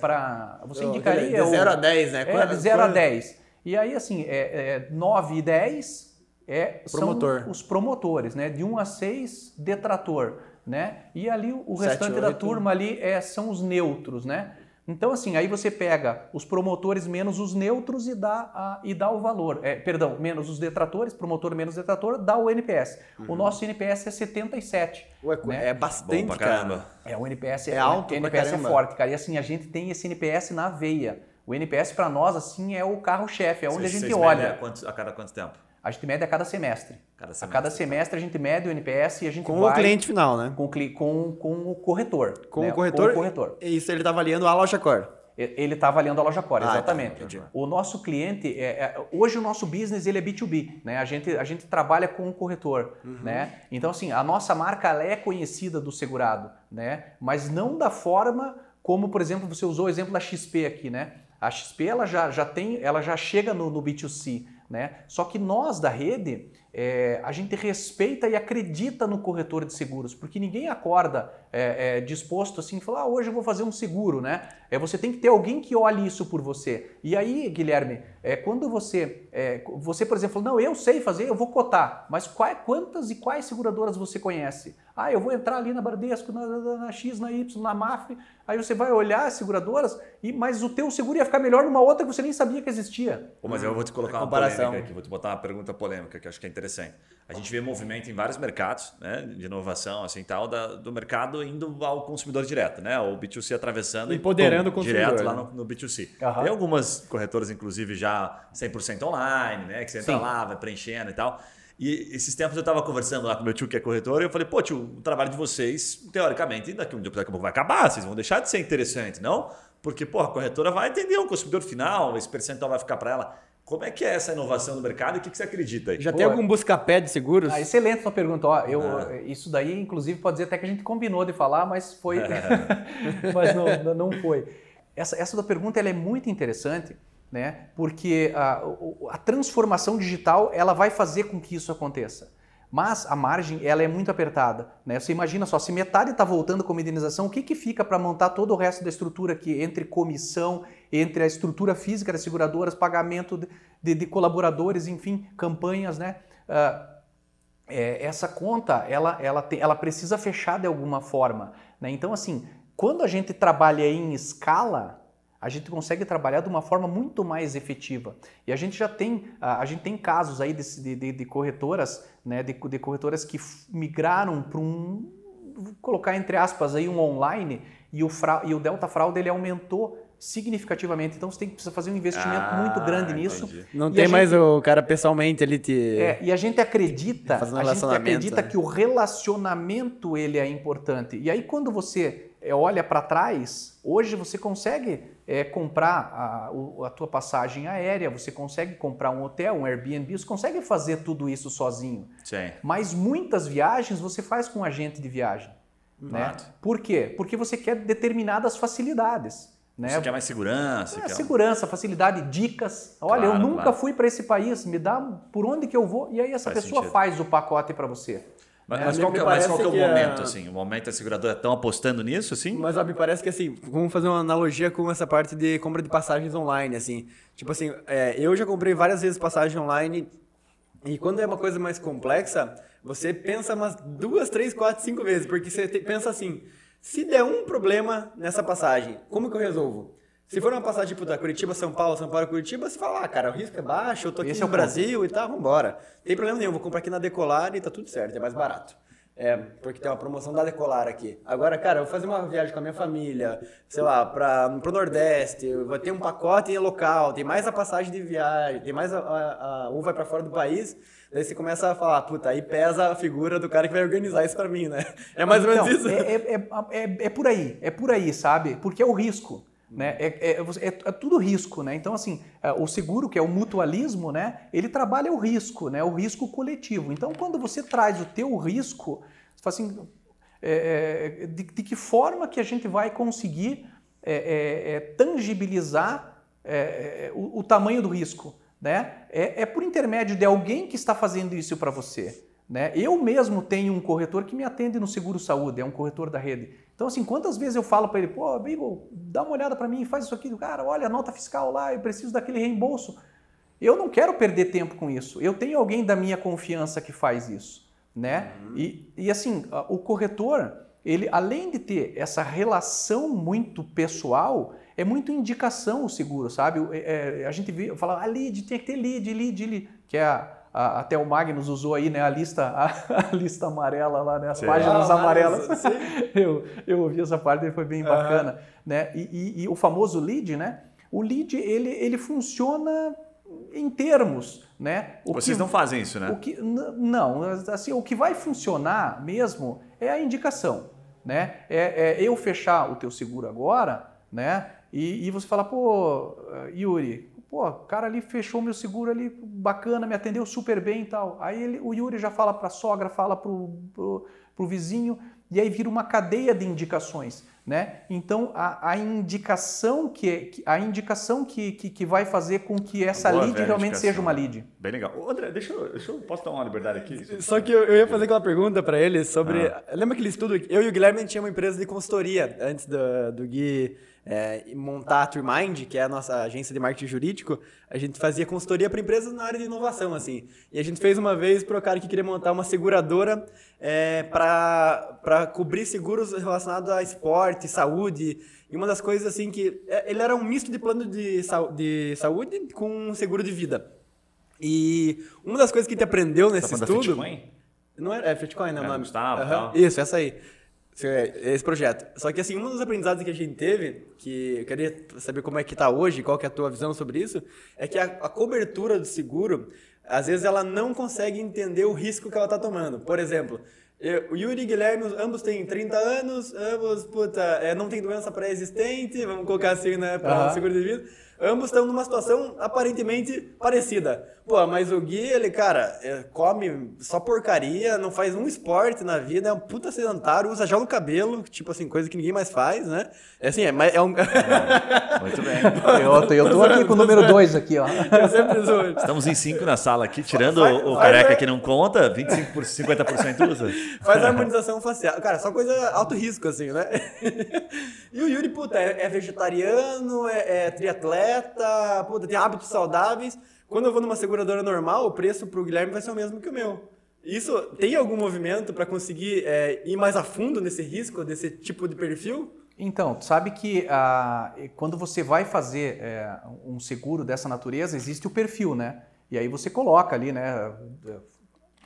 [SPEAKER 3] para você indicaria
[SPEAKER 2] De
[SPEAKER 3] o-
[SPEAKER 2] 0 a 10, né?
[SPEAKER 3] é, de 0 a
[SPEAKER 2] quando-
[SPEAKER 3] 10. E aí, assim, é, é, 9 e 10 é,
[SPEAKER 2] Promotor.
[SPEAKER 3] são os promotores, né? De 1 a 6, detrator, né? E ali o restante da
[SPEAKER 2] oito.
[SPEAKER 3] turma ali é, são os neutros, né? Então, assim, aí você pega os promotores menos os neutros e dá, a- e dá o valor. É, perdão, menos os detratores, promotor menos detrator, dá o NPS. O nosso NPS é 77.
[SPEAKER 2] Ué,
[SPEAKER 3] né?
[SPEAKER 2] É bastante,
[SPEAKER 4] Bom pra
[SPEAKER 2] cara.
[SPEAKER 4] caramba.
[SPEAKER 3] É, o NPS
[SPEAKER 2] É
[SPEAKER 3] é,
[SPEAKER 2] alto
[SPEAKER 3] o NPS é forte, cara. E assim, a gente tem esse NPS na veia. O NPS para nós, assim, é o carro-chefe, é onde
[SPEAKER 4] Vocês-
[SPEAKER 3] a gente olha.
[SPEAKER 4] A, quantos- a cada quanto tempo?
[SPEAKER 3] A gente mede a cada semestre.
[SPEAKER 4] Cada
[SPEAKER 3] A
[SPEAKER 4] semestre.
[SPEAKER 3] cada semestre a gente mede o NPS e a gente
[SPEAKER 2] Com
[SPEAKER 3] vai
[SPEAKER 2] o cliente final, né?
[SPEAKER 3] com, com, com o corretor.
[SPEAKER 2] Com
[SPEAKER 3] né?
[SPEAKER 2] o corretor.
[SPEAKER 3] Com o corretor.
[SPEAKER 2] Isso, ele tá avaliando a loja core.
[SPEAKER 3] Ele está avaliando a loja core,
[SPEAKER 2] Ah, tá,
[SPEAKER 3] exatamente.
[SPEAKER 2] entendi.
[SPEAKER 3] o nosso cliente, é, é- hoje o nosso business ele é B2B, né? A gente, a gente trabalha com o corretor,
[SPEAKER 2] Uhum.
[SPEAKER 3] né? Então assim, a nossa marca ela é conhecida do segurado, né? Mas não da forma como, por exemplo, você usou o exemplo da XP aqui, né? A XP ela já, já tem, ela já chega no, no B2C, né? Só que nós da rede, é, a gente respeita e acredita no corretor de seguros, porque ninguém acorda é, é, disposto assim, falar, ah, hoje eu vou fazer um seguro, né? É, você tem que ter alguém que olhe isso por você. E aí, Guilherme, é, quando você, é, você, por exemplo, não, eu sei fazer, eu vou cotar, mas quais, quantas e quais seguradoras você conhece? Ah, eu vou entrar ali na Bradesco, na, na- na X, na Y, na MAF, aí você vai olhar as seguradoras, e, mas o teu seguro ia ficar melhor numa outra que você nem sabia que existia.
[SPEAKER 4] Pô, mas eu vou te colocar
[SPEAKER 2] É
[SPEAKER 4] uma
[SPEAKER 2] comparação.
[SPEAKER 4] polêmica aqui, vou te botar uma pergunta polêmica que eu acho que é interessante. A gente vê movimento em vários mercados, né, de inovação assim tal, da- do mercado indo ao consumidor direto, né, o B2C atravessando
[SPEAKER 2] Empoderando
[SPEAKER 4] e,
[SPEAKER 2] o
[SPEAKER 4] pum,
[SPEAKER 2] consumidor,
[SPEAKER 4] direto lá
[SPEAKER 2] né?
[SPEAKER 4] no, no B2C.
[SPEAKER 3] Aham.
[SPEAKER 4] Tem algumas corretoras inclusive já 100% online, né, que você entra
[SPEAKER 3] Sim.
[SPEAKER 4] lá, vai preenchendo e tal. E esses tempos eu estava conversando lá com meu tio que é corretor e eu falei, pô tio, o trabalho de vocês, teoricamente, daqui, um- daqui a pouco vai acabar, vocês vão deixar de ser interessante, não? Porque, pô, a corretora vai atender o consumidor final, esse percentual vai ficar para ela. Como é que é essa inovação no mercado e o que, que você acredita aí?
[SPEAKER 2] Já
[SPEAKER 3] Pô,
[SPEAKER 2] tem algum busca-pé de seguros?
[SPEAKER 3] Ah, excelente sua pergunta. Ó, eu,
[SPEAKER 4] Ah.
[SPEAKER 3] Isso daí, inclusive, pode dizer até que a gente combinou de falar, mas foi. mas não, não foi. Essa, essa da pergunta ela é muito interessante, né? Porque a, a transformação digital ela vai fazer com que isso aconteça. Mas a margem ela é muito apertada. Né? Você imagina só, se metade está voltando como indenização, o que, que fica para montar todo o resto da estrutura aqui, entre comissão, entre a estrutura física das seguradoras, pagamento de, de- colaboradores, enfim, campanhas, né? Ah, é, essa conta ela, ela, tem- ela precisa fechar de alguma forma. Né? Então, assim, quando a gente trabalha em escala, a gente consegue trabalhar de uma forma muito mais efetiva. E a gente já tem, a, a gente tem casos aí de, de- de- corretoras, né, de, de corretoras que migraram para um, vou colocar entre aspas aí um online e o, fra, e o delta fraude ele aumentou significativamente. Então você tem que fazer um investimento
[SPEAKER 4] Ah,
[SPEAKER 3] muito grande nisso.
[SPEAKER 4] entendi.
[SPEAKER 2] Não
[SPEAKER 3] E
[SPEAKER 2] tem
[SPEAKER 3] a
[SPEAKER 2] mais
[SPEAKER 3] gente-
[SPEAKER 2] o cara pessoalmente ele te.
[SPEAKER 3] É, e a gente acredita,
[SPEAKER 2] Fazendo
[SPEAKER 3] a gente acredita
[SPEAKER 2] né?
[SPEAKER 3] que o relacionamento ele é importante. E aí quando você olha para trás, hoje você consegue é, comprar a, a tua passagem aérea, você consegue comprar um hotel, um Airbnb, você consegue fazer tudo isso sozinho.
[SPEAKER 4] Sim.
[SPEAKER 3] Mas muitas viagens você faz com um agente de viagem. Né? Por quê? Porque você quer determinadas facilidades. Né?
[SPEAKER 4] Você quer mais segurança?
[SPEAKER 3] É,
[SPEAKER 4] quer-
[SPEAKER 3] segurança, facilidade, dicas. Olha, eu
[SPEAKER 4] Claro,
[SPEAKER 3] nunca
[SPEAKER 4] claro.
[SPEAKER 3] fui para esse país, me dá por onde que eu vou. E aí essa
[SPEAKER 4] Faz
[SPEAKER 3] pessoa
[SPEAKER 4] sentido.
[SPEAKER 3] faz o pacote para você.
[SPEAKER 4] Mas,
[SPEAKER 2] É,
[SPEAKER 4] mas qual, que, é- mas qual que é o
[SPEAKER 2] que a-
[SPEAKER 4] momento, assim? O momento a seguradora estão apostando nisso, assim?
[SPEAKER 2] Mas ó, me parece que assim, vamos fazer uma analogia com essa parte de compra de passagens online, assim. Tipo assim, é, eu já comprei várias vezes passagem online e quando é uma coisa mais complexa, você pensa umas duas, três, quatro, cinco vezes, porque você te- pensa assim, se der um problema nessa passagem, como que eu resolvo? Se for uma passagem tipo da Curitiba, São Paulo, São Paulo, Curitiba, você fala, ah, cara, o risco é baixo, eu tô aqui
[SPEAKER 3] Esse
[SPEAKER 2] no
[SPEAKER 3] é o ponto.
[SPEAKER 2] Brasil e tal, vambora. Tem problema nenhum, vou comprar aqui na Decolar e tá tudo certo, é mais barato. É, porque tem uma promoção da Decolar aqui. Agora, cara, eu vou fazer uma viagem com a minha família, sei lá, pra, pro Nordeste, vou ter um pacote local, tem mais a passagem de viagem, tem mais a, a, a um vai pra fora do país, daí você começa a falar, puta, aí pesa a figura do cara que vai organizar isso pra mim, né? É mais ou menos
[SPEAKER 3] Então,
[SPEAKER 2] isso.
[SPEAKER 3] É, é, é, é- é por aí, é por aí, sabe? Porque é o risco. Né? É, é- você- é- é tudo risco, né? Então, assim, é, o seguro, que é o mutualismo, né? Ele trabalha o risco, né? O risco coletivo. Então, quando você traz o teu risco, você fala assim, é, é, de, de que forma que a gente vai conseguir é, é, é, tangibilizar é, é, o, o tamanho do risco, né? É, é por intermédio de alguém que está fazendo isso para você. Né? Eu mesmo tenho um corretor que me atende no seguro saúde, é um corretor da rede. Então, assim, quantas vezes eu falo para ele, pô, amigo, dá uma olhada para mim, faz isso aqui, cara, olha a nota fiscal lá, eu preciso daquele reembolso. Eu não quero perder tempo com isso. Eu tenho alguém da minha confiança que faz isso, né? E, e assim, o corretor, ele além de ter essa relação muito pessoal, é muito indicação o seguro, sabe? É- é, a gente vê, fala, ah, lead, tem que ter lead, lead, lead, que é a, a, até o Magnus usou aí, né, a lista, a, a lista amarela lá, né, as
[SPEAKER 4] Sim.
[SPEAKER 3] páginas
[SPEAKER 2] Ah,
[SPEAKER 3] amarelas.
[SPEAKER 2] mas,
[SPEAKER 3] eu, eu ouvi essa parte e foi bem
[SPEAKER 2] Aham.
[SPEAKER 3] bacana, né? E, e- e o famoso lead, né? O lead ele, ele funciona em termos, né? O
[SPEAKER 4] Vocês
[SPEAKER 3] que-
[SPEAKER 4] não fazem isso, né?
[SPEAKER 3] o que, não, assim, o que vai funcionar mesmo é a indicação, né? É, é eu fechar o teu seguro agora, né? E, e você fala, pô, Yuri, pô, o cara ali fechou meu seguro ali, bacana, me atendeu super bem e tal. Aí ele, o Yuri já fala para a sogra, fala para o vizinho, e aí vira uma cadeia de indicações. Né? Então a, a indicação que a indicação que, que, que, vai fazer com que essa Boa, lead realmente indicação. seja uma lead.
[SPEAKER 4] Bem legal. Ô, André, deixa eu, deixa eu posso dar uma liberdade aqui?
[SPEAKER 2] Só que eu, eu ia fazer aquela pergunta para ele sobre. Ah. Lembra aquele estudo? Eu e o Guilherme tinha uma empresa de consultoria antes do, do Gui é, montar a Turmind, que é a nossa agência de marketing jurídico, a gente fazia consultoria para empresas na área de inovação, assim. E a gente fez uma vez para o cara que queria montar uma seguradora é, para cobrir seguros relacionados a esporte, saúde. E uma das coisas, assim, que... É, ele era um misto de plano de, de saúde com seguro de vida. E uma das coisas que a gente aprendeu nesse tá estudo... Não era, é Fitcoin, né? É, o nome.
[SPEAKER 4] Gustavo,
[SPEAKER 2] uhum. Isso, essa aí. É, esse projeto. Só que assim, um dos aprendizados que a gente teve, que eu queria saber como é que está hoje, qual que é a tua visão sobre isso, é que a, a, cobertura do seguro, às vezes ela não consegue entender o risco que ela está tomando. Por exemplo, eu, o Yuri e Guilherme, ambos têm 30 anos, ambos, puta, é, não tem doença pré-existente, vamos colocar assim, né, para uhum. seguro de vida. Ambos estão numa situação aparentemente parecida. Pô, mas o Gui, ele, cara, é, come só porcaria, não faz um esporte na vida, é um puta sedentário, usa já no cabelo, tipo assim, coisa que ninguém mais faz, né? É assim, é, é um...
[SPEAKER 3] É, muito bem. Eu, eu tô aqui com o número 2 aqui, ó. Eu
[SPEAKER 4] sempre. Estamos em 5 na sala aqui, tirando faz, o, o careca faz, que não conta, 25 por 50% usa.
[SPEAKER 2] Faz harmonização facial. Cara, só coisa alto risco, assim, né? E o Yuri, puta, é, é vegetariano, é, é triatleta, puta, tem hábitos saudáveis quando eu vou numa seguradora normal, o preço para o Guilherme vai ser o mesmo que o meu. Isso tem algum movimento para conseguir é, ir mais a fundo nesse risco, desse tipo de perfil?
[SPEAKER 3] Então, sabe que ah, quando você vai fazer é, um seguro dessa natureza, existe o perfil, né? E aí você coloca ali, né?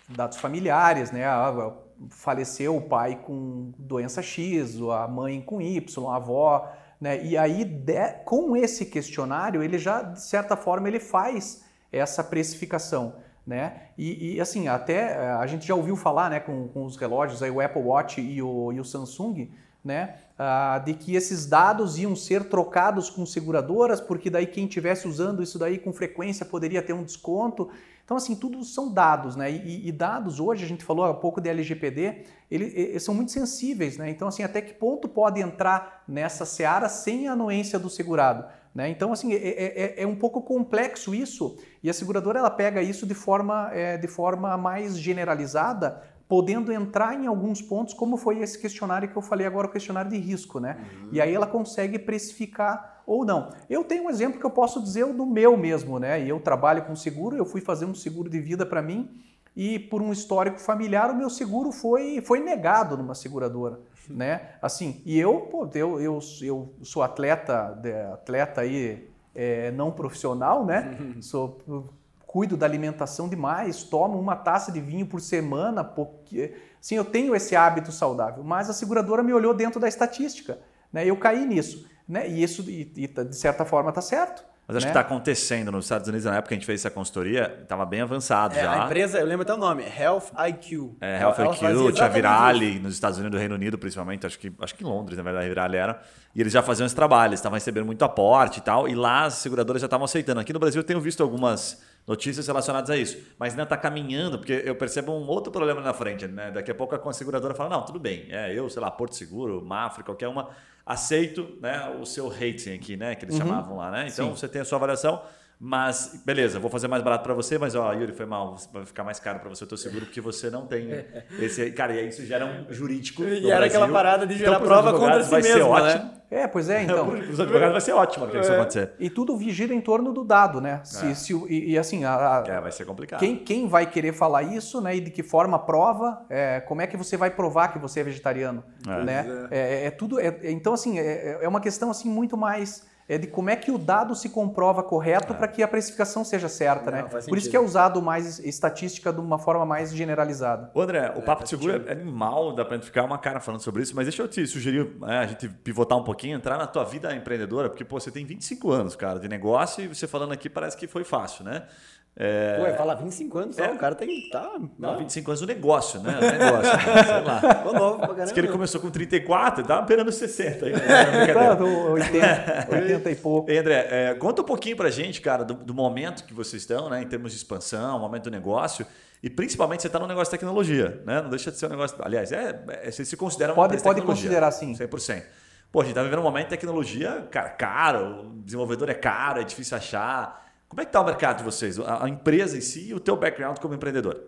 [SPEAKER 3] Dados familiares, né? Ah, faleceu o pai com doença X, a mãe com Y, a avó, né? E aí, de, com esse questionário, ele já, de certa forma, ele faz essa precificação. Né? E, e, assim, até eh, a gente já ouviu falar né, com, com os relógios, aí, o Apple Watch e o, e o Samsung, né, ah, de que esses dados iam ser trocados com seguradoras, porque daí quem estivesse usando isso daí com frequência poderia ter um desconto. Então, assim, tudo são dados, né? E, e dados hoje, a gente falou há pouco de LGPD, eles, são muito sensíveis, né? Então, assim, até que ponto pode entrar nessa seara sem a anuência do segurado? Né? Então, assim, é, é, é, é, um pouco complexo isso e a seguradora ela pega isso de forma, é, de forma mais generalizada, podendo entrar em alguns pontos, como foi esse questionário que eu falei agora, o questionário de risco. Né? Uhum. E aí ela consegue precificar ou não. Eu tenho um exemplo que eu posso dizer do meu mesmo. Né? E eu trabalho com seguro, eu fui fazer um seguro de vida para mim e por um histórico familiar o meu seguro foi, foi negado numa seguradora né? Assim, e eu, pô, eu, eu, eu sou atleta, atleta aí é, não profissional, né? sou cuido da alimentação demais, tomo uma taça de vinho por semana, porque sim, eu tenho esse hábito saudável, mas a seguradora me olhou dentro da estatística, né? Eu caí nisso, né? E isso e, e de certa forma está certo.
[SPEAKER 4] Mas acho
[SPEAKER 3] né?
[SPEAKER 4] que está acontecendo nos Estados Unidos, na época que a gente fez essa consultoria, estava bem avançado
[SPEAKER 2] é,
[SPEAKER 4] já.
[SPEAKER 2] A empresa, eu lembro até o nome, Health IQ.
[SPEAKER 4] É, Health IQ, tinha Virali nos Estados Unidos, do Reino Unido principalmente, acho que, acho que em Londres, na verdade, a Virali era. E eles já faziam esse trabalho, estavam recebendo muito aporte e tal, e lá as seguradoras já estavam aceitando. Aqui no Brasil eu tenho visto algumas notícias relacionadas a isso, mas ainda está caminhando, porque eu percebo um outro problema na frente. Né? Daqui a pouco a seguradora fala, não, tudo bem, é, eu, sei lá, Porto Seguro, Mafra, qualquer uma aceito né, o seu rating aqui, né, que eles uhum. chamavam lá, né? Então Sim. você tem a sua avaliação, mas beleza, vou fazer mais barato para você, mas ó, Yuri, foi mal, vai ficar mais caro para você o teu seguro porque você não tem esse, cara, e isso gera um jurídico.
[SPEAKER 2] E era Brasil. aquela parada de gerar então, prova contra si vai mesmo, ser né? ótimo.
[SPEAKER 3] É, pois é, então.
[SPEAKER 4] Para os advogados vai ser ótimo que é. isso acontecer.
[SPEAKER 3] E tudo gira em torno do dado, né? Se, é. se, e, e, assim, a,
[SPEAKER 4] a, é, vai ser complicado.
[SPEAKER 3] Quem, quem vai querer falar isso, né? E de que forma prova? É, como é que você vai provar que você é vegetariano, é. né? É, é, é tudo. então assim, é, uma questão assim muito mais é de como é que o dado se comprova correto é. para que a precificação seja certa, Não, né? Por isso que é usado mais estatística de uma forma mais generalizada.
[SPEAKER 4] Ô André, o é, Papo de Seguro é animal, dá para ficar uma cara falando sobre isso, mas deixa eu te sugerir é, a gente pivotar um pouquinho, entrar na tua vida empreendedora, porque pô, você tem 25 anos, cara, de negócio e você falando aqui parece que foi fácil, né?
[SPEAKER 2] É... Pô, falar 25 anos só, é... o cara tem que tá.
[SPEAKER 4] Não, 25 anos o negócio, né? O negócio, né? sei lá. Ô, novo pra caramba. Diz que ele começou com 34 e tava beirando 60 aí. Né?
[SPEAKER 3] 80, 80 e pouco.
[SPEAKER 4] E André, é, conta um pouquinho pra gente, cara, do, do, momento que vocês estão, né? Em termos de expansão, momento do negócio. E principalmente você está no negócio de tecnologia, né? Não deixa de ser um negócio. Aliás, é, é você se considera uma
[SPEAKER 3] pode, pode considerar sim.
[SPEAKER 4] 100%. Pô, a gente está vivendo um momento de tecnologia, cara, caro, o desenvolvedor é caro, é difícil achar. Como é que está o mercado de vocês? A, empresa em si e o teu background como empreendedor?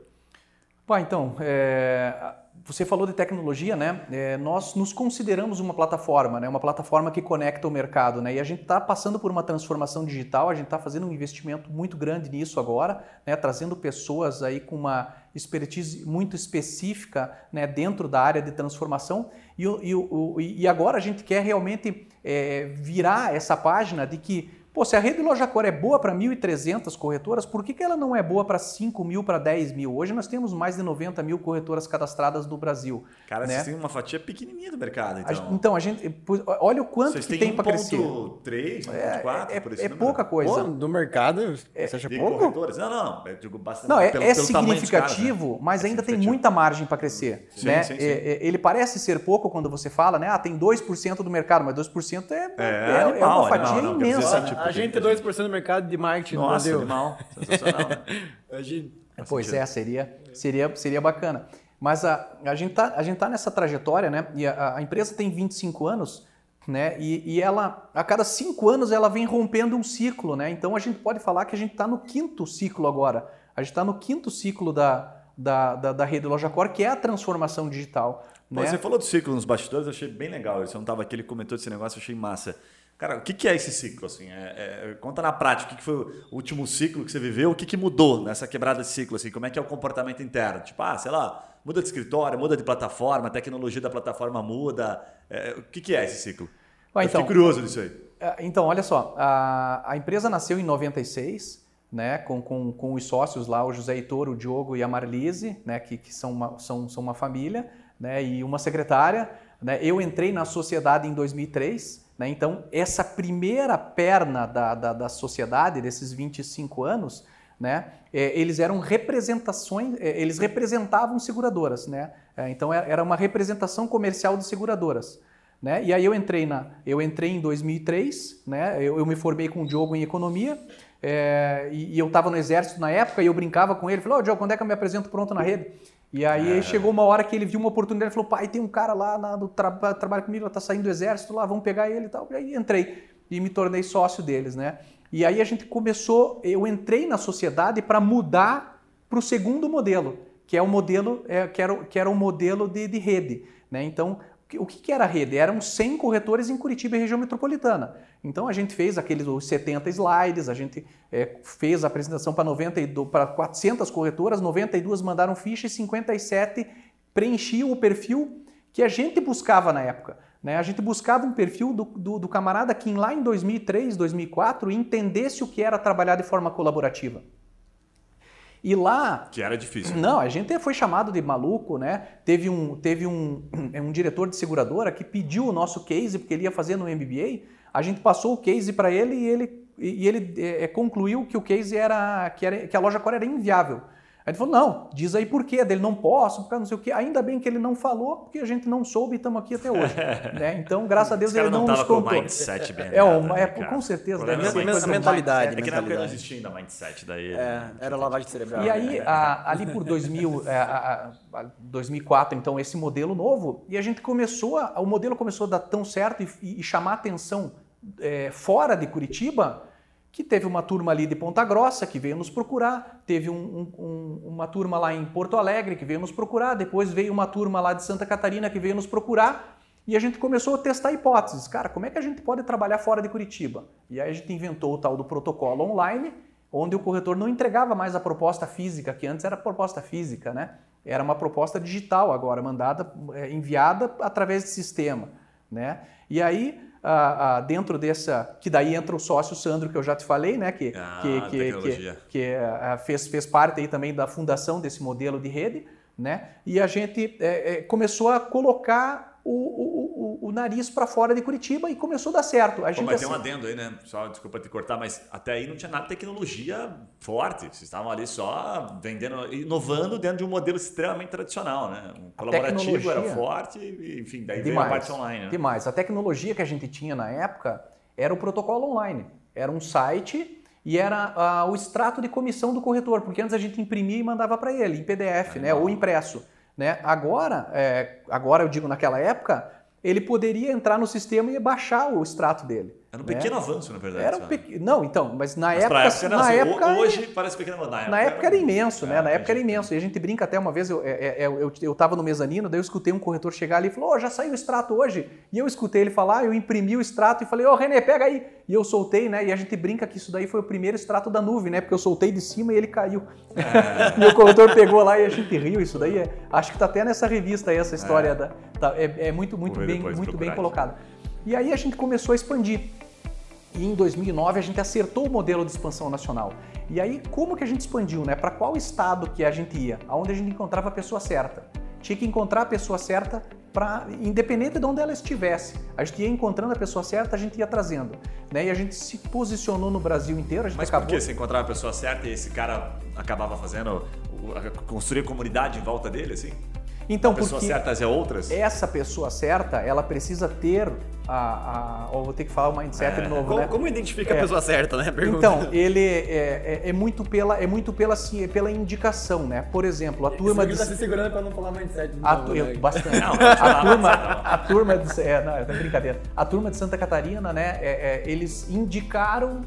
[SPEAKER 3] Pô, então, é, você falou de tecnologia, né? É, nós nos consideramos uma plataforma, né? Uma plataforma que conecta o mercado, né? E a gente está passando por uma transformação digital, a gente está fazendo um investimento muito grande nisso agora, né? Trazendo pessoas aí com uma expertise muito específica, né? Dentro da área de transformação e, e, e agora a gente quer realmente é, virar essa página de que Pô, se a rede Loja Cor é boa para 1.300 corretoras, por que, que ela não é boa para 5 mil, para 10 mil? Hoje nós temos mais de 90 mil corretoras cadastradas no Brasil.
[SPEAKER 4] Cara, né? vocês têm uma fatia pequenininha do mercado, então.
[SPEAKER 3] A, então, a gente. Olha o quanto vocês que tem para crescer.
[SPEAKER 4] 3, 1.4,
[SPEAKER 3] é,
[SPEAKER 4] por
[SPEAKER 3] esse É número. pouca coisa. Pô,
[SPEAKER 2] do mercado,
[SPEAKER 3] é,
[SPEAKER 2] você acha pouco? Corretoras?
[SPEAKER 4] Não, não, eu digo
[SPEAKER 3] bastante. Não, é, pelo, é pelo significativo, caras, né? mas é ainda tem muita margem para crescer. Sim, né? Sim, sim. É, ele parece ser pouco quando você fala, né? Ah, tem 2% do mercado, mas 2% é, é, é, animal, é uma fatia animal, imensa.
[SPEAKER 2] Não, tipo, a gente é 2% no mercado de marketing Nossa, no Brasil.
[SPEAKER 4] Animal. Sensacional.
[SPEAKER 3] pois é, seria, seria, seria bacana. Mas a, a gente está tá nessa trajetória, né? E a, a, empresa tem 25 anos, né? E, e ela, a cada cinco anos, ela vem rompendo um ciclo, né? Então a gente pode falar que a gente está no quinto ciclo agora. A gente está no quinto ciclo da, da, da, da rede Loja Core, que é a transformação digital.
[SPEAKER 4] Pô, né? Você falou do ciclo nos bastidores, eu achei bem legal. Você não estava aqui, ele comentou desse negócio, eu achei massa. Cara, o que, que é esse ciclo? Assim? É, é, conta na prática, o que, que, foi o último ciclo que você viveu, o que, que mudou nessa quebrada de ciclo? Assim? Como é que é o comportamento interno? Tipo, ah, sei lá, muda de escritório, muda de plataforma, a tecnologia da plataforma muda. É, o que, que é esse ciclo? Ah, então, Eu fiquei curioso disso aí.
[SPEAKER 3] É, então, olha só, a, a empresa nasceu em 96, né, com, com, com os sócios lá, o José Heitor, o Diogo e a Marlise, né, que, que são, uma, são, são uma família, né, e uma secretária. Né? Eu entrei na sociedade em 2003, né? Então, essa primeira perna da, da, da, sociedade, desses 25 anos, né? É, eles eram representações, é, eles representavam seguradoras. Né? É, então, era uma representação comercial de seguradoras. Né? E aí eu entrei, na, eu entrei em 2003, né? eu, eu me formei com o Diogo em economia, é, e, e, eu estava no exército na época e eu brincava com ele, falei, ô oh, Diogo, quando é que eu me apresento pronto na rede? E aí é. chegou uma hora que ele viu uma oportunidade e falou: pai, tem um cara lá na, do tra trabalha comigo, está saindo do exército lá, vamos pegar ele e tal. E aí entrei e me tornei sócio deles, né? E aí a gente começou, eu entrei na sociedade para mudar para o segundo modelo, que é o modelo, é, que, era, que era o modelo de, de rede. Né? Então, o que, era a rede? Eram 100 corretores em Curitiba e região metropolitana. Então a gente fez aqueles 70 slides, a gente é, fez a apresentação para 400 corretoras, 92 mandaram ficha e 57 preenchiam o perfil que a gente buscava na época. Né? A gente buscava um perfil do, do, do camarada que lá em 2003, 2004 entendesse o que era trabalhar de forma colaborativa. E lá.
[SPEAKER 4] Que era difícil.
[SPEAKER 3] Não, a gente foi chamado de maluco, né? Teve um, teve um, um diretor de seguradora que pediu o nosso case, porque ele ia fazer no MBA. A gente passou o case para ele e ele, e ele é, concluiu que o case era que, era. que a loja Core era inviável. Aí ele falou, não, diz aí por quê, dele não posso, porque não sei o quê. Ainda bem que ele não falou, porque a gente não soube e estamos aqui até hoje. né? Então, graças a Deus, ele não, não nos contou. Com
[SPEAKER 4] mindset bem
[SPEAKER 3] é, uma, é, com certeza.
[SPEAKER 2] Deve ser a mentalidade.
[SPEAKER 4] É que na época não existia ainda mindset daí.
[SPEAKER 2] É, era lavagem cerebral.
[SPEAKER 3] E aí, a, ali por 2000, é, a, a, 2004, então, esse modelo novo, e a gente começou, a, o modelo começou a dar tão certo e, e chamar atenção é, fora de Curitiba, que teve uma turma ali de Ponta Grossa que veio nos procurar, teve um, um, uma turma lá em Porto Alegre que veio nos procurar, depois veio uma turma lá de Santa Catarina que veio nos procurar e a gente começou a testar hipóteses. Cara, como é que a gente pode trabalhar fora de Curitiba? E aí a gente inventou o tal do protocolo online, onde o corretor não entregava mais a proposta física, que antes era proposta física, né? Era uma proposta digital agora, mandada, é, enviada através de sistema, né? E aí ah, ah, dentro dessa, que daí entra o sócio Sandro, que eu já te falei, né? Que,
[SPEAKER 4] ah,
[SPEAKER 3] que, que, que, que ah, fez, fez parte aí também da fundação desse modelo de rede, né? E a gente é, é, começou a colocar o, o, o, o nariz para fora de Curitiba e começou a dar certo. A
[SPEAKER 4] Pô,
[SPEAKER 3] gente
[SPEAKER 4] mas tem
[SPEAKER 3] assim-
[SPEAKER 4] um adendo aí, né? Só, desculpa te cortar, mas até aí não tinha nada de tecnologia forte. Vocês estavam ali só vendendo, inovando dentro de um modelo extremamente tradicional, né? Um colaborativo era forte, e, enfim, daí veio a
[SPEAKER 3] Demais.
[SPEAKER 4] parte online, né?
[SPEAKER 3] Demais. A tecnologia que a gente tinha na época era o protocolo online. Era um site e era ah, o extrato de comissão do corretor, porque antes a gente imprimia e mandava para ele em PDF, né, ou impresso. Né? Agora, é, agora eu digo naquela época, ele poderia entrar no sistema e baixar o extrato dele.
[SPEAKER 4] Era um
[SPEAKER 3] né?
[SPEAKER 4] pequeno avanço, na verdade.
[SPEAKER 3] Era um pequeno. Não, então, mas na
[SPEAKER 4] Mas
[SPEAKER 3] época,
[SPEAKER 4] época,
[SPEAKER 3] na
[SPEAKER 4] assim,
[SPEAKER 3] época
[SPEAKER 4] ho- hoje parece pequeno, mas na época,
[SPEAKER 3] na época era imenso, né?
[SPEAKER 4] É,
[SPEAKER 3] Na época era imenso. E a gente brinca até uma vez, eu, é, é, eu, eu tava no mezanino, daí eu escutei um corretor chegar ali e falou: Ô, já saiu o extrato hoje. E eu escutei ele falar, eu imprimi o extrato e falei: Ô, Renê, pega aí. E eu soltei, né? E a gente brinca que isso daí foi o primeiro extrato da nuvem, né? Porque eu soltei de cima e ele caiu. e o corretor pegou lá e a gente riu. Isso daí é. Acho que tá até nessa revista aí, essa história.
[SPEAKER 4] É.
[SPEAKER 3] Da, tá- é, é muito, muito bem, muito bem colocado. E aí a gente começou a expandir. E em 2009 a gente acertou o modelo de expansão nacional. E aí como que a gente expandiu, né? Para qual estado que a gente ia? Aonde a gente encontrava a pessoa certa? Tinha que encontrar a pessoa certa para independente de onde ela estivesse. A gente ia encontrando a pessoa certa, a gente ia trazendo, né? E a gente se posicionou no Brasil inteiro,
[SPEAKER 4] Mas por
[SPEAKER 3] acabou
[SPEAKER 4] que você encontrava a pessoa certa e esse cara acabava fazendo, construir comunidade em volta dele, assim?
[SPEAKER 3] Então,
[SPEAKER 4] Pessoas
[SPEAKER 3] porque
[SPEAKER 4] certas e outras?
[SPEAKER 3] essa pessoa certa, ela precisa ter a, a vou ter que falar o mindset
[SPEAKER 4] É.
[SPEAKER 3] de novo,
[SPEAKER 2] Como,
[SPEAKER 3] né?
[SPEAKER 2] como identifica
[SPEAKER 3] É.
[SPEAKER 2] a pessoa certa, né? Pergunta.
[SPEAKER 3] Então, ele é, é- é muito pela é muito pela assim, é pela indicação, né? Por exemplo, a turma de
[SPEAKER 2] Você tá se segurando pra não falar mindset. de
[SPEAKER 3] a,
[SPEAKER 2] novo,
[SPEAKER 3] tu- eu,
[SPEAKER 2] né?
[SPEAKER 3] bastante.
[SPEAKER 4] Não,
[SPEAKER 3] a turma, a turma de, é, não, é brincadeira. A turma de Santa Catarina, né? é- é, eles indicaram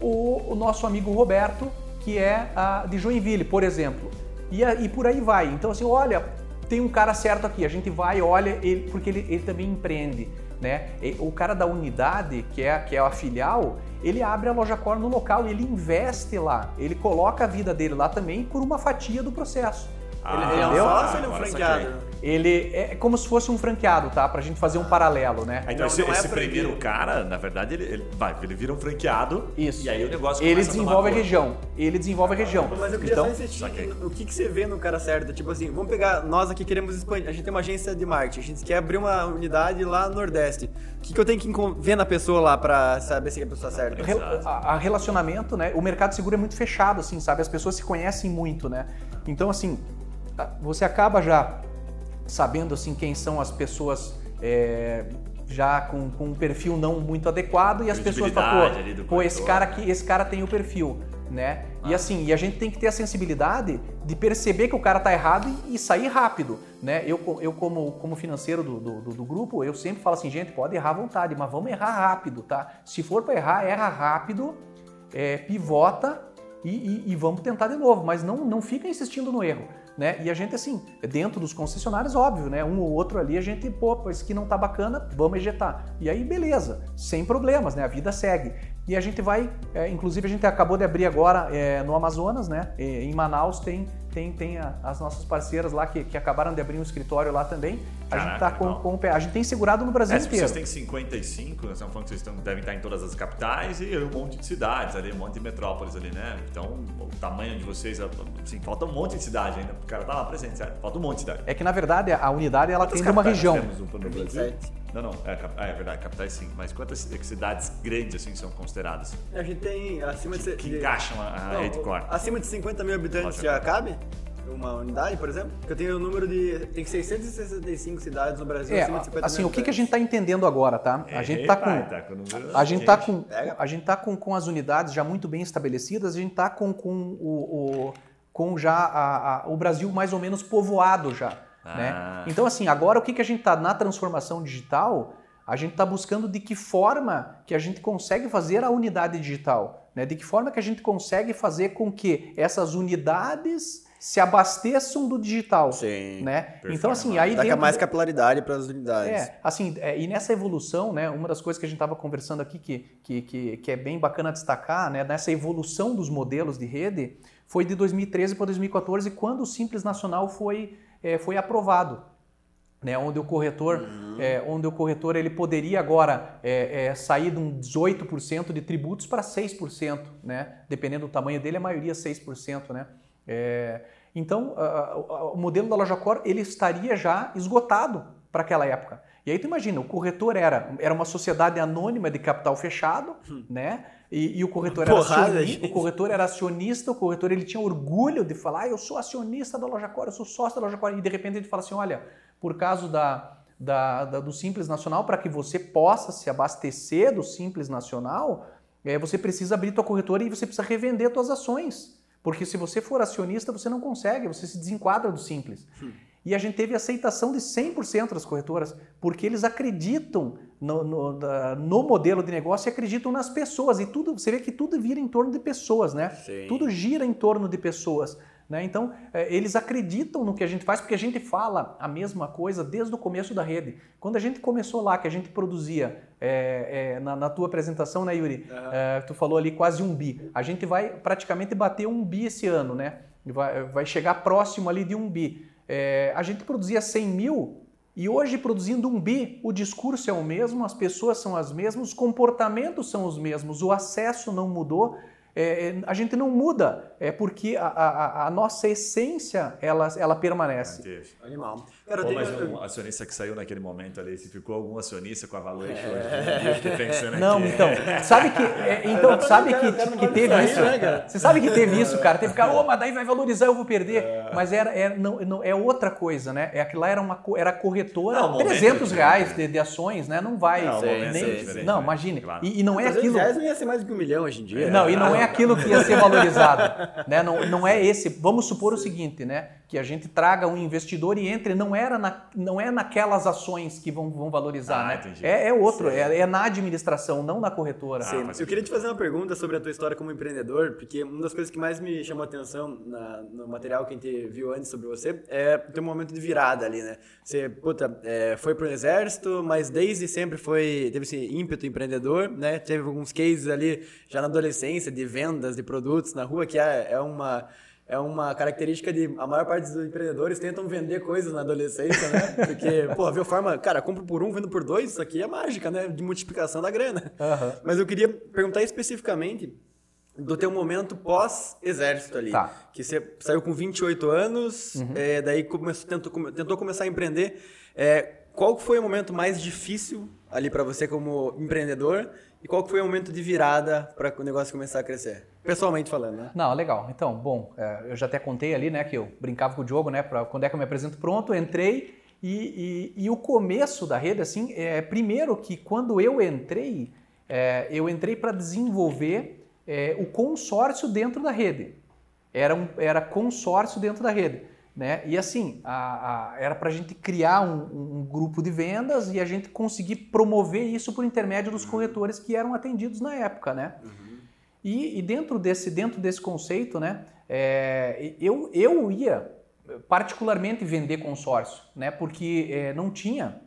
[SPEAKER 3] o, o nosso amigo Roberto, que é a, de Joinville, por exemplo. E, a- e por aí vai. Então, assim, olha, tem um cara certo aqui. A gente vai, olha, ele, porque ele, ele também empreende. Né? O cara da unidade, que é, que é a filial, ele abre a loja core no local e ele investe lá. Ele coloca a vida dele lá também por uma fatia do processo.
[SPEAKER 2] Ele, ele é um sócio ou ele é um
[SPEAKER 4] Agora
[SPEAKER 2] franqueado?
[SPEAKER 3] Ele é como se fosse um franqueado, tá? Pra gente fazer um paralelo, né?
[SPEAKER 4] Então,
[SPEAKER 2] Não,
[SPEAKER 4] esse,
[SPEAKER 2] não é
[SPEAKER 4] esse primeiro cara, na verdade, ele, ele, vai, ele vira um franqueado.
[SPEAKER 3] Isso.
[SPEAKER 4] E aí o negócio
[SPEAKER 3] Ele
[SPEAKER 4] a
[SPEAKER 3] desenvolve a
[SPEAKER 4] corpo.
[SPEAKER 3] região. Ele desenvolve a região.
[SPEAKER 2] Mas eu queria
[SPEAKER 3] Então,
[SPEAKER 2] só insistir o que, que você vê no cara certo. Tipo assim, vamos pegar, nós aqui queremos expandir. A gente tem uma agência de marketing, a gente quer abrir uma unidade lá no Nordeste. O que, que eu tenho que ver na pessoa lá pra saber se é a pessoa certa?
[SPEAKER 3] Rel- a, a relacionamento, né? O mercado seguro é muito fechado, assim, sabe? As pessoas se conhecem muito, né? Então, assim, a- você acaba já sabendo, assim, quem são as pessoas é, já com, com um perfil não muito adequado e as pessoas falam, pô, pô, esse cara aqui, esse cara tem o perfil, né?
[SPEAKER 4] Ah.
[SPEAKER 3] E assim, e a gente tem que ter a sensibilidade de perceber que o cara tá errado e, e sair rápido, né? Eu, eu como, como financeiro do, do, do- do grupo, eu sempre falo assim, gente, pode errar à vontade, mas vamos errar rápido, tá? Se for para errar, erra rápido, é, pivota e, e- e vamos tentar de novo, mas não, não fica insistindo no erro. Né? E a gente, assim, dentro dos concessionários, óbvio, né? Um ou outro ali, a gente, pô, isso aqui não tá bacana, vamos ejetar. E aí, beleza, sem problemas, né? A vida segue. E a gente vai, é, inclusive a gente acabou de abrir agora é, no Amazonas, né? Em Manaus tem, tem, tem a- as nossas parceiras lá que, que acabaram de abrir um escritório lá também. A gente tá com, com o pé. A gente tem segurado no Brasil
[SPEAKER 4] É, se
[SPEAKER 3] inteiro.
[SPEAKER 4] vocês têm 55, nós estamos falando que vocês estão- devem estar em todas as capitais e um monte de cidades ali, um monte de metrópoles ali, né? Então, o tamanho de vocês, assim, falta um monte de cidade ainda. O cara tá lá presente, certo? Falta um monte de cidade.
[SPEAKER 3] É que na verdade a unidade ela
[SPEAKER 4] Quantas
[SPEAKER 3] tem uma região.
[SPEAKER 4] nós temos no Brasil?
[SPEAKER 2] 27.
[SPEAKER 4] Não, não, é, ah, é verdade, capitais sim. Mas quantas cidades grandes assim são consideradas?
[SPEAKER 2] A gente tem acima de...
[SPEAKER 4] Que
[SPEAKER 2] de-
[SPEAKER 4] encaixam a, a
[SPEAKER 2] Não,
[SPEAKER 4] rede core?
[SPEAKER 2] Acima de 50 mil habitantes
[SPEAKER 4] Lógico.
[SPEAKER 2] já cabe? Uma unidade, por exemplo? Porque eu tenho o número de. Tem 665 cidades no Brasil
[SPEAKER 3] É,
[SPEAKER 2] acima de 50
[SPEAKER 3] assim,
[SPEAKER 2] mil
[SPEAKER 3] o que, que a gente está entendendo agora, tá? A gente tá
[SPEAKER 4] Epa,
[SPEAKER 3] com,
[SPEAKER 4] tá com número
[SPEAKER 3] a gente tá
[SPEAKER 4] quente.
[SPEAKER 3] com,
[SPEAKER 2] Pega.
[SPEAKER 3] a gente tá com, com as unidades já muito bem estabelecidas, a gente tá com, com o, o- com já a- a- o Brasil mais ou menos povoado já,
[SPEAKER 4] Ah.
[SPEAKER 3] né? Então assim, agora o que, que a gente tá na transformação digital? A gente está buscando de que forma que a gente consegue fazer a unidade digital, né? De que forma que a gente consegue fazer com que essas unidades se abasteçam do digital,
[SPEAKER 2] Sim.
[SPEAKER 3] né?
[SPEAKER 4] Perfeito.
[SPEAKER 3] Então assim, aí dentro
[SPEAKER 2] mais capilaridade para as unidades.
[SPEAKER 3] é, assim, é, e nessa evolução, né, uma das coisas que a gente estava conversando aqui que, que, que, que é bem bacana destacar, né, nessa evolução dos modelos de rede, foi de 2013 para 2014, quando o Simples Nacional foi, é, foi aprovado. Né, onde o corretor, é, onde o corretor ele poderia agora é, é, sair de um 18% de tributos para 6%, né, dependendo do tamanho dele, a maioria 6%, né. É, então, o modelo da loja core ele estaria já esgotado para aquela época. E aí tu imagina, o corretor era, era uma sociedade anônima de capital fechado, né? E, e o corretor era
[SPEAKER 2] Porrada,
[SPEAKER 3] acionista,
[SPEAKER 2] gente.
[SPEAKER 3] o corretor era acionista, o corretor ele tinha orgulho de falar, "Ah, eu sou acionista da Loja Cora, eu sou sócio da Loja Cora, e de repente ele fala assim, olha, por causa da, da, da- do Simples Nacional, para que você possa se abastecer do Simples Nacional, eh, você precisa abrir tua corretora e você precisa revender suas ações. Porque se você for acionista, você não consegue, você se desenquadra do Simples. E a gente teve aceitação de 100% das corretoras, porque eles acreditam no, no- no modelo de negócio e acreditam nas pessoas. E tudo, você vê que tudo vira em torno de pessoas, né?
[SPEAKER 2] Sim.
[SPEAKER 3] Tudo gira em torno de pessoas. Né? Então, eh, eles acreditam no que a gente faz, porque a gente fala a mesma coisa desde o começo da rede. Quando a gente começou lá, que a gente produzia, eh, eh, na, na tua apresentação, né, Yuri? Eh, tu falou ali quase um bi. A gente vai praticamente bater um bi esse ano, né? Vai, vai chegar próximo ali de um bi. Eh, a gente produzia 100 mil e hoje, produzindo um bi, o discurso é o mesmo, as pessoas são as mesmas, os comportamentos são os mesmos, o acesso não mudou. É, é, a gente não muda, é porque a, a- a nossa essência ela, ela permanece.
[SPEAKER 4] Teve.
[SPEAKER 2] Animal. Cara, tenho-
[SPEAKER 4] mas um acionista que saiu naquele momento ali, se ficou algum acionista com a valuation hoje, eu fiquei pensando
[SPEAKER 3] Não,
[SPEAKER 4] aqui.
[SPEAKER 3] então, sabe que, é, então, sabe que, que
[SPEAKER 2] pode
[SPEAKER 3] teve
[SPEAKER 2] sair,
[SPEAKER 3] isso?
[SPEAKER 2] né, cara?
[SPEAKER 3] Você sabe que teve isso, cara? Teve cara, ô, mas daí vai valorizar, eu vou perder. Mas era, era- não, não- é outra coisa, né? É aquilo lá era uma era corretora,
[SPEAKER 4] Não, o momento
[SPEAKER 3] 300
[SPEAKER 4] é
[SPEAKER 3] reais de, de ações, né? Não vai
[SPEAKER 4] Não,
[SPEAKER 3] nem,
[SPEAKER 4] é
[SPEAKER 3] não,
[SPEAKER 4] né?
[SPEAKER 3] imagine.
[SPEAKER 4] Claro.
[SPEAKER 3] E, e não é
[SPEAKER 2] 300
[SPEAKER 3] aquilo.
[SPEAKER 2] reais não ia ser mais do que um milhão hoje em dia.
[SPEAKER 3] Não, e não é aquilo que ia ser valorizado, né? Não, não é esse. Vamos supor o seguinte, né? Que a gente traga um investidor e entre, não era na, não é naquelas ações que vão, vão valorizar,
[SPEAKER 4] Ah,
[SPEAKER 3] né?
[SPEAKER 4] entendi.
[SPEAKER 3] É, é outro, é, é na administração, não na corretora.
[SPEAKER 2] Sim,
[SPEAKER 4] faz
[SPEAKER 2] eu queria te fazer uma pergunta sobre a tua história como empreendedor, porque uma das coisas que mais me chamou a atenção na- no material que a gente viu antes sobre você é o teu momento de virada ali, né? Você, puta, é, foi pro exército, mas desde sempre foi, teve esse ímpeto empreendedor, né? Teve alguns cases ali já na adolescência de vendas de produtos na rua, que é, é uma... É uma característica de. A maior parte dos empreendedores tentam vender coisas na adolescência, né? Porque, pô, viu forma. Cara, compro por um, vendo por dois, isso aqui é mágica, né? De multiplicação da grana.
[SPEAKER 3] Aham.
[SPEAKER 2] Mas eu queria perguntar especificamente do teu momento pós-exército ali.
[SPEAKER 3] Tá.
[SPEAKER 2] Que você saiu com 28 anos, é, daí começou, tentou, tentou começar a empreender. É, qual foi o momento mais difícil ali para você como empreendedor? E qual foi o momento de virada para o negócio começar a crescer? Pessoalmente falando, né?
[SPEAKER 3] Não, legal. Então, bom, é, eu já até contei ali, né, que eu brincava com o Diogo, né, pra, quando é que eu me apresento pronto, entrei e, e- e o começo da rede, assim, é, primeiro que quando eu entrei, é, eu entrei para desenvolver é, o consórcio dentro da rede. Era, um, era consórcio dentro da rede. Né? E assim, a- a- era para a gente criar um, um grupo de vendas e a gente conseguir promover isso por intermédio dos corretores que eram atendidos na época, né? E, e dentro, desse, dentro desse conceito, né, é, eu, eu ia particularmente vender consórcio, né, porque é, não tinha,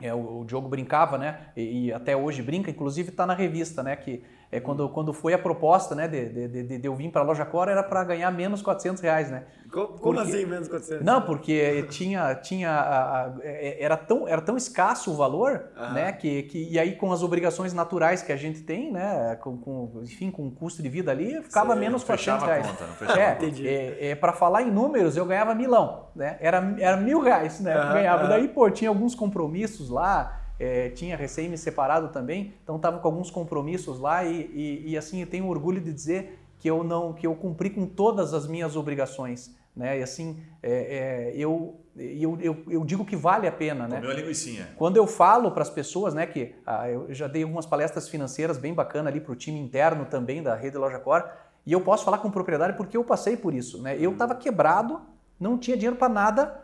[SPEAKER 3] é, o, o Diogo brincava, né, e, e até hoje brinca, inclusive está na revista, né, que é quando, quando foi a proposta né, de, de, de, de eu vir para a Loja Cora era para ganhar menos 400 reais, né.
[SPEAKER 2] Co- Como,
[SPEAKER 3] Porque-
[SPEAKER 2] assim, menos 400?
[SPEAKER 3] Não, porque tinha, tinha a- a- é- era, tão, era tão escasso o valor,
[SPEAKER 2] Aham.
[SPEAKER 3] né? Que, que, e aí com as obrigações naturais que a gente tem, né? Com, com- enfim, com o custo de vida ali, ficava
[SPEAKER 4] Sei,
[SPEAKER 3] menos
[SPEAKER 4] não
[SPEAKER 3] 400
[SPEAKER 4] fechava a
[SPEAKER 3] reais.
[SPEAKER 4] conta, não fechava
[SPEAKER 3] é,
[SPEAKER 4] conta.
[SPEAKER 3] É, é, para falar em números, eu ganhava milão, né? Era, era mil reais, né?
[SPEAKER 2] Aham,
[SPEAKER 3] ganhava.
[SPEAKER 2] aham.
[SPEAKER 3] Daí, pô, tinha alguns compromissos lá, é, tinha recém-me separado também, então tava com alguns compromissos lá e, e, e, assim, eu tenho orgulho de dizer que eu não que eu cumpri com todas as minhas obrigações, né? E assim, é, é, eu, eu, eu, eu digo que vale a pena, né?
[SPEAKER 4] Comeu a linguicinha.
[SPEAKER 3] Quando eu falo para as pessoas, né, que ah, eu já dei algumas palestras financeiras bem bacana ali para o time interno também da Rede Loja Core, e eu posso falar com propriedade porque eu passei por isso, né? Eu estava quebrado, não tinha dinheiro para nada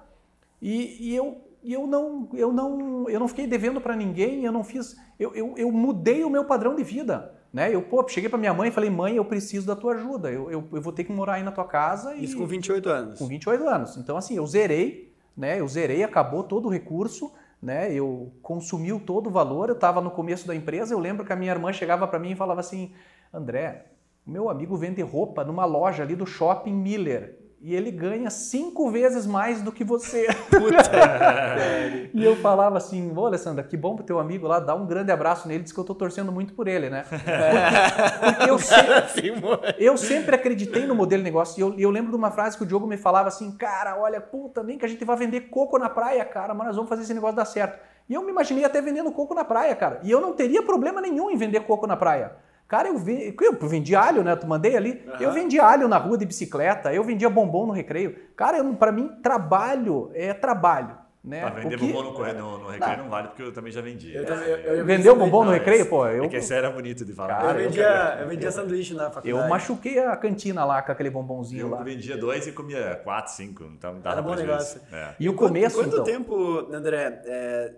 [SPEAKER 3] e, e eu e eu não eu não eu não fiquei devendo para ninguém, eu não fiz eu, eu, eu mudei o meu padrão de vida, né? Eu pô, cheguei para minha mãe e falei mãe, eu preciso da tua ajuda, eu, eu, eu vou ter que morar aí na tua casa e
[SPEAKER 2] Isso com 28 anos.
[SPEAKER 3] com 28 anos. Então, assim, eu zerei, né? Eu zerei, acabou todo o recurso, né? Eu consumiu todo o valor. Eu estava no começo da empresa. Eu lembro que a minha irmã chegava para mim e falava assim: André, meu amigo vende roupa numa loja ali do shopping Miller. E ele ganha cinco vezes mais do que você. e eu falava assim, ô Alessandra, que bom pro teu amigo lá, dá um grande abraço nele, diz que eu tô torcendo muito por ele, né? Porque, porque eu, sempre, eu sempre acreditei no modelo de negócio. E eu, eu, lembro de uma frase que o Diogo me falava assim, cara, olha, puta, nem que a gente vai vender coco na praia, cara, mas nós vamos fazer esse negócio dar certo. E eu me imaginei até vendendo coco na praia, cara. E eu não teria problema nenhum em vender coco na praia. Cara, eu, vi, eu vendi alho, né? Tu mandei ali. Uhum. Eu vendi alho na rua de bicicleta, eu vendia bombom no recreio. Cara, para mim, trabalho é trabalho. Né?
[SPEAKER 4] Ah, vender bombom no, no, no recreio não. não. vale, porque eu também já vendi. Eu,
[SPEAKER 3] também, eu, eu Vendeu bombom no recreio? Pô, eu...
[SPEAKER 4] É que esse era bonito de falar.
[SPEAKER 2] Cara, eu vendia, eu vendia sanduíche na faculdade.
[SPEAKER 3] Eu machuquei a cantina lá com aquele bombonzinho
[SPEAKER 4] eu
[SPEAKER 3] lá.
[SPEAKER 4] Eu vendia dois e comia quatro, cinco. Então dava
[SPEAKER 2] era bom negócio.
[SPEAKER 3] É. E o começo,
[SPEAKER 2] Quanto,
[SPEAKER 3] quanto
[SPEAKER 2] então? tempo, André, é,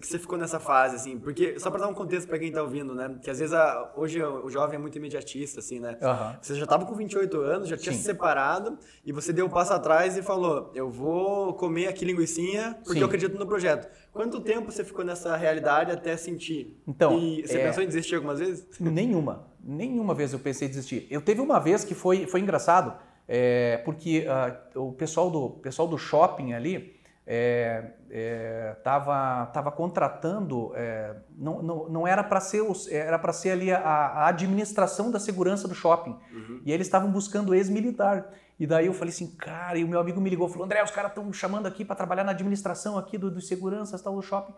[SPEAKER 2] que você ficou nessa fase, assim? Porque, só para dar um contexto para quem tá ouvindo, né? Que às vezes a, hoje o jovem é muito imediatista, assim, né? Uhum. Você já tava com 28 anos, já tinha Sim. se separado, e você deu um passo atrás e falou: Eu vou comer aqui linguiçinha porque Sim. eu acredito no projeto. Quanto tempo você ficou nessa realidade até sentir?
[SPEAKER 3] Então.
[SPEAKER 2] E você é... pensou em desistir algumas vezes?
[SPEAKER 3] Nenhuma. Nenhuma vez eu pensei em desistir. Eu teve uma vez que foi, foi engraçado, é, porque uh, o pessoal do, pessoal do shopping ali estava é, é, tava contratando, é, não, não, não era para ser, era para ser ali a, a, administração da segurança do shopping. Uhum. E eles estavam buscando ex-militar. E daí eu falei assim, cara, e o meu amigo me ligou, falou, André, os caras estão chamando aqui para trabalhar na administração aqui dos do seguranças tal do shopping.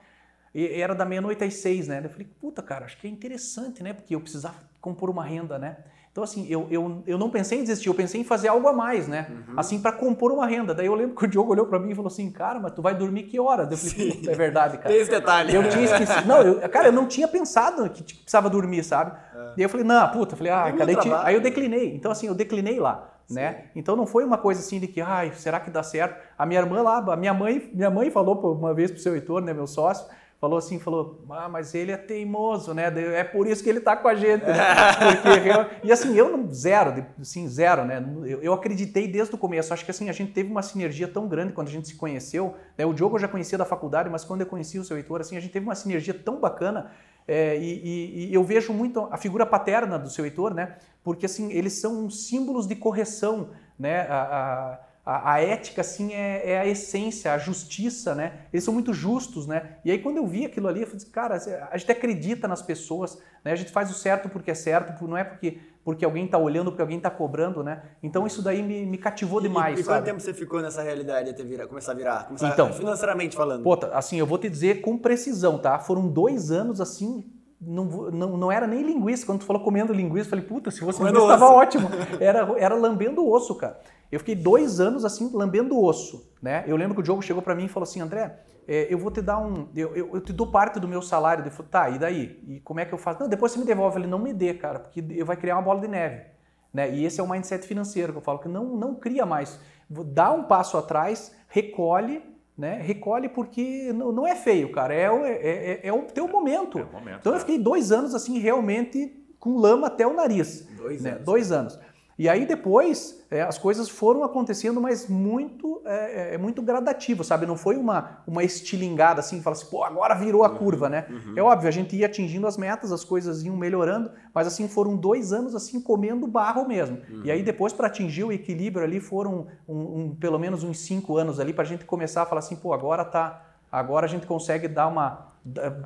[SPEAKER 3] E era da meia-noite às seis, né? Eu falei, puta, cara, acho que é interessante, né? Porque eu precisava compor uma renda, né? Então, assim, eu, eu, eu não pensei em desistir, eu pensei em fazer algo a mais, né? Uhum. Assim, para compor uma renda. Daí eu lembro que o Diogo olhou para mim e falou assim, cara, mas tu vai dormir que horas? Eu falei, Sim. é verdade, cara.
[SPEAKER 2] Tem esse detalhe.
[SPEAKER 3] Eu tinha esquecido. Não, eu, cara, eu não tinha pensado que tipo, precisava dormir, sabe? É. E aí eu falei, não, puta, eu falei, ah, cara, aí, aí eu declinei. Então, assim, eu declinei lá. Né? Então não foi uma coisa assim de que, ai, será que dá certo? A minha irmã lá, a minha mãe, minha mãe falou uma vez pro seu Heitor, né, meu sócio, falou assim, falou, ah, mas ele é teimoso, né? É por isso que ele tá com a gente, né? E assim, eu não, zero, assim, zero, né? Eu, eu, acreditei desde o começo. Acho que assim, a gente teve uma sinergia tão grande quando a gente se conheceu. Né? O Diogo eu já conhecia da faculdade, mas quando eu conheci o seu Heitor, assim, a gente teve uma sinergia tão bacana. É, e, e, e, eu vejo muito a figura paterna do seu Heitor, né? Porque assim, eles são símbolos de correção, né? A, a, a, a, ética, assim, é, é, a essência, a justiça, né? Eles são muito justos, né? E aí, quando eu vi aquilo ali, eu falei, assim, cara, a gente acredita nas pessoas, né? A gente faz o certo porque é certo, não é porque, porque alguém está olhando, porque alguém está cobrando, né? Então, isso daí me, me cativou demais,
[SPEAKER 2] E, e
[SPEAKER 3] quanto
[SPEAKER 2] sabe? tempo você ficou nessa realidade até virar, começar a virar? Começar, então, financeiramente falando.
[SPEAKER 3] Pô, assim, eu vou te dizer com precisão, tá? Foram dois anos, assim, não, não, não era nem linguiça. Quando tu falou comendo linguiça, eu falei, puta, se fosse linguiça, estava ótimo. Era, era lambendo o osso, cara. Eu fiquei dois anos assim, lambendo o osso. Né? Eu lembro que o Diogo chegou para mim e falou assim: André, é, eu vou te dar um. Eu, eu, eu, te dou parte do meu salário. Ele falou: tá, e daí? E como é que eu faço? Não, depois você me devolve. Ele não me dê, cara, porque eu vai criar uma bola de neve. Né? E esse é o mindset financeiro que eu falo, que não, não cria mais. Dá um passo atrás, recolhe, né? Recolhe porque não, não é feio, cara. É, é, é, é o teu momento. É o momento então eu fiquei dois anos assim, realmente com lama até o nariz. Dois né? anos. Dois anos. E aí depois é, as coisas foram acontecendo, mas muito é, é, é, muito gradativo, sabe? Não foi uma, uma estilingada assim, fala assim, pô, agora virou a uhum, curva, né? Uhum. É óbvio, a gente ia atingindo as metas, as coisas iam melhorando, mas assim foram dois anos assim comendo barro mesmo. Uhum. E aí depois para atingir o equilíbrio ali foram um, um, pelo menos uns cinco anos ali para a gente começar a falar assim, pô, agora tá, agora a gente consegue dar uma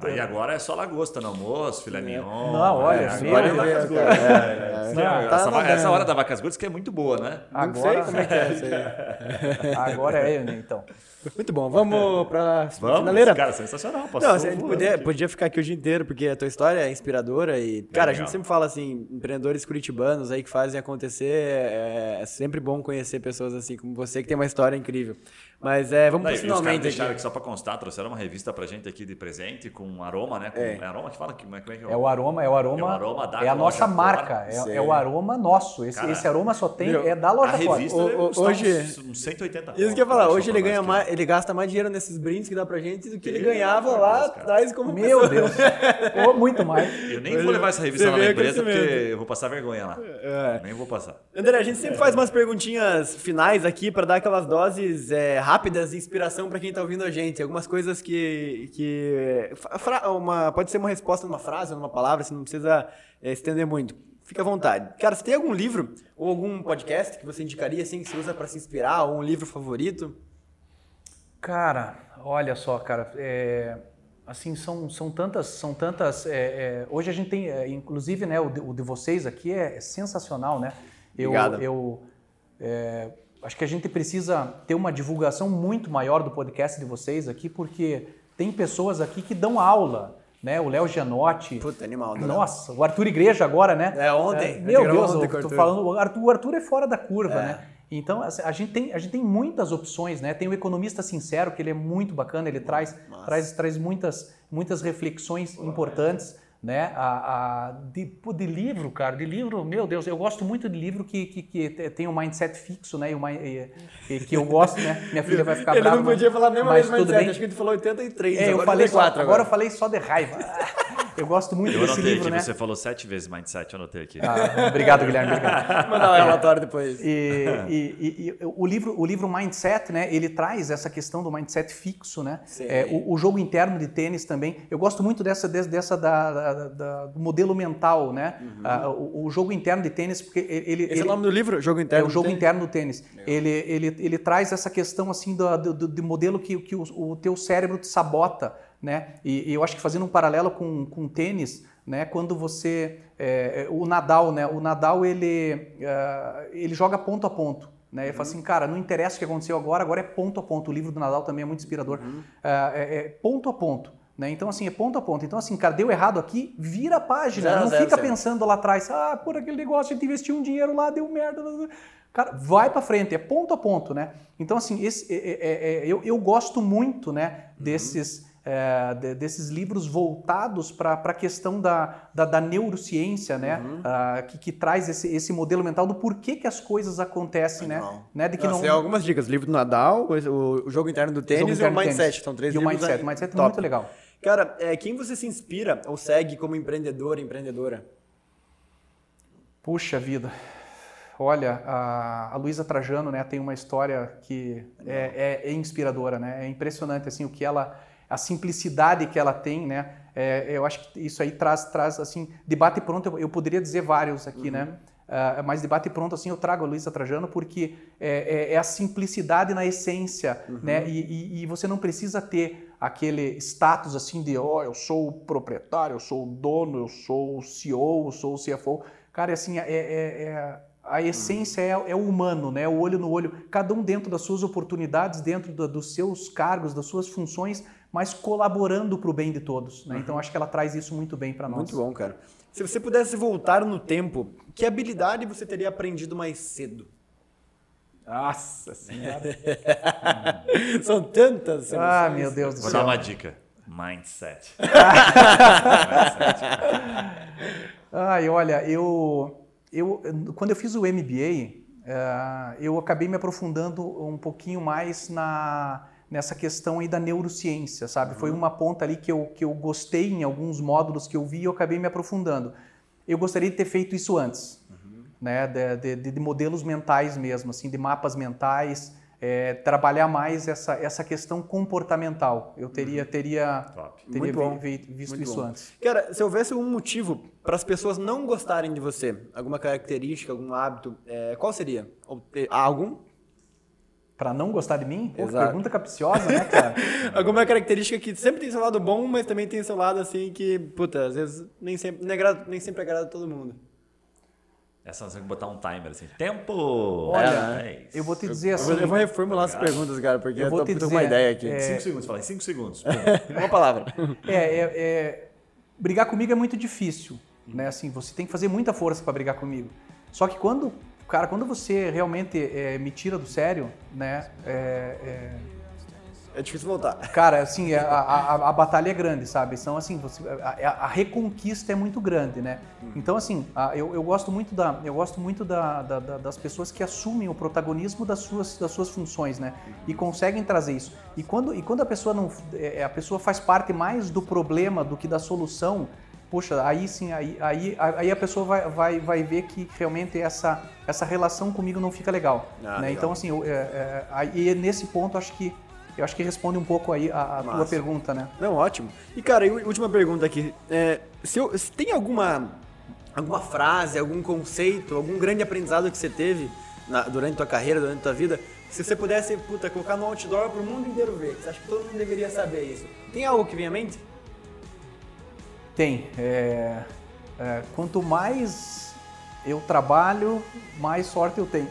[SPEAKER 4] Aí agora é só lagosta no almoço, filé é. mignon.
[SPEAKER 3] Não, olha, é, agora é vacas
[SPEAKER 4] gordas. É, é. Não, essa, tá essa, hora da vacas gordas que é muito boa, né?
[SPEAKER 3] Agora, como é que é isso aí. agora é, então.
[SPEAKER 2] Muito bom, vamos para
[SPEAKER 4] vamos, finaleira. Cara, sensacional.
[SPEAKER 2] Não, a gente podia, podia ficar aqui o dia inteiro, porque a tua história é inspiradora e, cara, a gente sempre fala assim, empreendedores curitibanos aí que fazem acontecer, é, é sempre bom conhecer pessoas assim como você que tem uma história incrível. Mas é, vamos para finalmente.
[SPEAKER 4] deixaram aqui só para constar, trouxeram uma revista pra gente aqui de presente com aroma, né? Com, é. é. aroma que fala que, como é que
[SPEAKER 3] é, é o aroma, é o aroma. É, o aroma da é a nossa marca, é, é, o aroma nosso. Esse, Cara, esse aroma só tem meu, é da loja
[SPEAKER 4] a revista o, o,
[SPEAKER 2] hoje
[SPEAKER 4] uns 180
[SPEAKER 2] Isso que eu ia falar, hoje ele ganha mais, ele gasta mais dinheiro nesses brindes que dá pra gente do que ele ganhava lá atrás como
[SPEAKER 3] Meu pessoa. Deus. Ou muito mais.
[SPEAKER 4] Eu nem vou levar essa revista lá na empresa porque eu vou passar vergonha lá. É. Nem vou passar.
[SPEAKER 2] André, a gente sempre faz umas perguntinhas finais aqui para dar aquelas doses rápidas de inspiração para quem está ouvindo a gente. Algumas coisas que. que uma, pode ser uma resposta numa frase, numa palavra, você não precisa é, estender muito. fica à vontade. Cara, você tem algum livro ou algum podcast que você indicaria, assim, que você usa pra se inspirar, ou um livro favorito?
[SPEAKER 3] Cara, olha só, cara, é, assim são, são tantas, são tantas. é, é, hoje a gente tem, é, inclusive, né, o de, o de vocês aqui é, é sensacional, né? Eu,
[SPEAKER 2] Obrigado.
[SPEAKER 3] eu é, acho que a gente precisa ter uma divulgação muito maior do podcast de vocês aqui, porque tem pessoas aqui que dão aula, né? O Léo Gianotti.
[SPEAKER 2] Puta, animal. né?
[SPEAKER 3] Nossa, o Arthur Igreja agora, né?
[SPEAKER 2] É, ontem. Gente
[SPEAKER 3] meu Deus,
[SPEAKER 2] ontem
[SPEAKER 3] eu tô falando, o Arthur, o Arthur é fora da curva,
[SPEAKER 2] É.
[SPEAKER 3] né? Então, assim, a gente, tem, a gente tem muitas opções, né? Tem o Economista Sincero, que ele é muito bacana, ele traz, traz, traz muitas, muitas reflexões importantes, né? A, a- de, pô, de livro, cara, de livro, meu Deus, eu gosto muito de livro que, que, que te- tem um mindset fixo, né? E, uma, e- e- que eu gosto, né? Minha filha vai ficar
[SPEAKER 2] Ele
[SPEAKER 3] brava.
[SPEAKER 2] não podia falar nem mais mindset,
[SPEAKER 3] bem.
[SPEAKER 2] acho que ele falou 83,
[SPEAKER 3] É, eu
[SPEAKER 2] agora
[SPEAKER 3] falei só,
[SPEAKER 2] 84
[SPEAKER 3] agora eu falei só de raiva. Eu gosto muito
[SPEAKER 4] Eu
[SPEAKER 3] desse
[SPEAKER 4] anotei
[SPEAKER 3] livro,
[SPEAKER 4] aqui,
[SPEAKER 3] né?
[SPEAKER 4] você falou sete vezes mindset, eu anotei aqui.
[SPEAKER 3] Ah, obrigado, Guilherme. Obrigado.
[SPEAKER 2] Vou mandar o relatório depois.
[SPEAKER 3] E, e- e- e o, livro, o livro Mindset, né, ele traz essa questão do mindset fixo, né?
[SPEAKER 2] Sim.
[SPEAKER 3] É, o, o jogo interno de tênis também. Eu gosto muito dessa, des- dessa da, da- da- do modelo mental, né? Ah, o, o jogo interno de tênis, porque ele...
[SPEAKER 2] Esse
[SPEAKER 3] ele-
[SPEAKER 2] é o nome do livro? Jogo
[SPEAKER 3] é
[SPEAKER 2] Interno?
[SPEAKER 3] o jogo
[SPEAKER 2] tem?
[SPEAKER 3] interno do tênis. Ele, ele, ele traz essa questão assim do, do, do- do modelo que, que o, o teu cérebro te sabota, né? E, e eu acho que fazendo um paralelo com, com o tênis, né? Quando você é, é, o Nadal, né? O Nadal ele ah, ele joga ponto a ponto. Né? Ele fala assim, cara, não interessa o que aconteceu agora, agora é ponto a ponto. O livro do Nadal também é muito inspirador. Ah, é, é ponto a ponto. Né? Então, assim, é ponto a ponto. Então, assim, cara, deu errado aqui, vira a página.
[SPEAKER 2] Zero
[SPEAKER 3] não
[SPEAKER 2] zero
[SPEAKER 3] fica
[SPEAKER 2] sempre.
[SPEAKER 3] pensando lá atrás, ah, por aquele negócio, a gente investiu um dinheiro lá, deu merda. Cara, vai pra frente, é ponto a ponto, né? Então, assim, esse, é- é- é- eu, eu gosto muito, né, desses, é, de- desses livros voltados para a questão da, da, da neurociência, né? Ah, que, que traz esse, esse modelo mental do porquê que as coisas acontecem, né? Né? De que
[SPEAKER 2] Nossa,
[SPEAKER 3] não...
[SPEAKER 2] tem algumas dicas. Livro do Nadal, o, o jogo interno do tênis
[SPEAKER 3] interno
[SPEAKER 2] e o Mindset. São três
[SPEAKER 3] E o
[SPEAKER 2] livros
[SPEAKER 3] Mindset.
[SPEAKER 2] aí.
[SPEAKER 3] O Mindset é muito legal.
[SPEAKER 2] Cara, é, quem você se inspira ou segue como empreendedor, empreendedora?
[SPEAKER 3] Puxa vida. Olha, a, a Luísa Trajano, né, tem uma história que é, é- é inspiradora, né? É impressionante assim o que ela, a simplicidade que ela tem, né? É, eu acho que isso aí traz, traz assim, debate pronto. Eu, eu poderia dizer vários aqui, né? Ah, mas debate pronto assim eu trago a Luísa Trajano porque é, é- é a simplicidade na essência, né? E, e- e você não precisa ter aquele status assim de, ó, eu sou o proprietário, eu sou o dono, eu sou o CEO, eu sou o CFO. Cara, é assim, é, é- é- a essência é, é o humano, né? O olho no olho, cada um dentro das suas oportunidades, dentro da- dos seus cargos, das suas funções, mas colaborando para o bem de todos. Né? Então acho que ela traz isso muito bem para nós.
[SPEAKER 2] Muito bom, cara. Se você pudesse voltar no tempo, que habilidade você teria aprendido mais cedo?
[SPEAKER 3] Nossa senhora.
[SPEAKER 2] São tantas
[SPEAKER 3] ah,
[SPEAKER 2] emoções.
[SPEAKER 3] meu Deus do
[SPEAKER 4] Vou
[SPEAKER 3] céu.
[SPEAKER 4] dar uma dica. Mindset.
[SPEAKER 3] Ai, olha, eu, eu quando eu fiz o MBA, eh, eu acabei me aprofundando um pouquinho mais na nessa questão aí da neurociência, sabe? Foi uma ponta ali que eu, que eu gostei em alguns módulos que eu vi e eu acabei me aprofundando. Eu gostaria de ter feito isso antes, né? De, de- de modelos mentais mesmo, assim, de mapas mentais, eh, trabalhar mais essa, essa questão comportamental. Eu teria, teria,
[SPEAKER 4] Top.
[SPEAKER 3] teria
[SPEAKER 2] Muito bom.
[SPEAKER 3] vi- vi- visto
[SPEAKER 2] Muito
[SPEAKER 3] isso
[SPEAKER 2] bom.
[SPEAKER 3] antes.
[SPEAKER 2] Cara, se houvesse um motivo para as pessoas não gostarem de você, alguma característica, algum hábito, é, qual seria? Ou há algum?
[SPEAKER 3] Pra não gostar de mim? Pô, pergunta capciosa, né, cara?
[SPEAKER 2] Alguma característica que sempre tem seu lado bom, mas também tem seu lado assim que, puta, às vezes nem sempre, nem agrada- nem sempre agrada todo mundo.
[SPEAKER 4] Essa nós temos que botar um timer assim. Tempo!
[SPEAKER 3] Olha,
[SPEAKER 4] É isso.
[SPEAKER 3] eu vou te dizer
[SPEAKER 2] Eu
[SPEAKER 3] assim.
[SPEAKER 2] vou, eu vou reformular as perguntas, cara, porque eu,
[SPEAKER 3] Eu vou
[SPEAKER 2] tô,
[SPEAKER 3] te dizer,
[SPEAKER 2] uma ideia aqui.
[SPEAKER 3] é,
[SPEAKER 4] Cinco segundos, fala em cinco segundos.
[SPEAKER 2] Uma palavra.
[SPEAKER 3] É, é, é, brigar comigo é muito difícil, né? Assim, você tem que fazer muita força para brigar comigo. Só que quando, cara, quando você realmente é, me tira do sério, né? é- é,
[SPEAKER 2] É difícil voltar.
[SPEAKER 3] Cara, assim, a, a, a batalha é grande, sabe? Então, assim, você- a, a- a reconquista é muito grande, né? Então, assim, eu, eu gosto muito, da, eu gosto muito da, da- da- das pessoas que assumem o protagonismo das suas, das suas funções, né? E conseguem trazer isso. E quando, e quando a pessoa não, é, a pessoa faz parte mais do problema do que da solução, poxa, aí sim, aí, aí, aí a pessoa vai, vai, vai ver que realmente essa, essa relação comigo não fica legal.
[SPEAKER 2] Ah,
[SPEAKER 3] né?
[SPEAKER 2] legal.
[SPEAKER 3] Então, assim, eu, é, é, aí nesse ponto, acho que eu acho que responde um pouco aí a, a tua pergunta, né?
[SPEAKER 2] Não, ótimo. E, cara, e última pergunta aqui. É, se, eu- se tem alguma alguma frase, algum conceito, algum grande aprendizado que você teve na- durante tua carreira, durante tua vida, se você pudesse, puta, colocar no outdoor pro mundo inteiro ver, você acha que todo mundo deveria saber isso. Tem algo que vem à mente?
[SPEAKER 3] Tem. é, é, quanto mais eu trabalho, mais sorte eu tenho.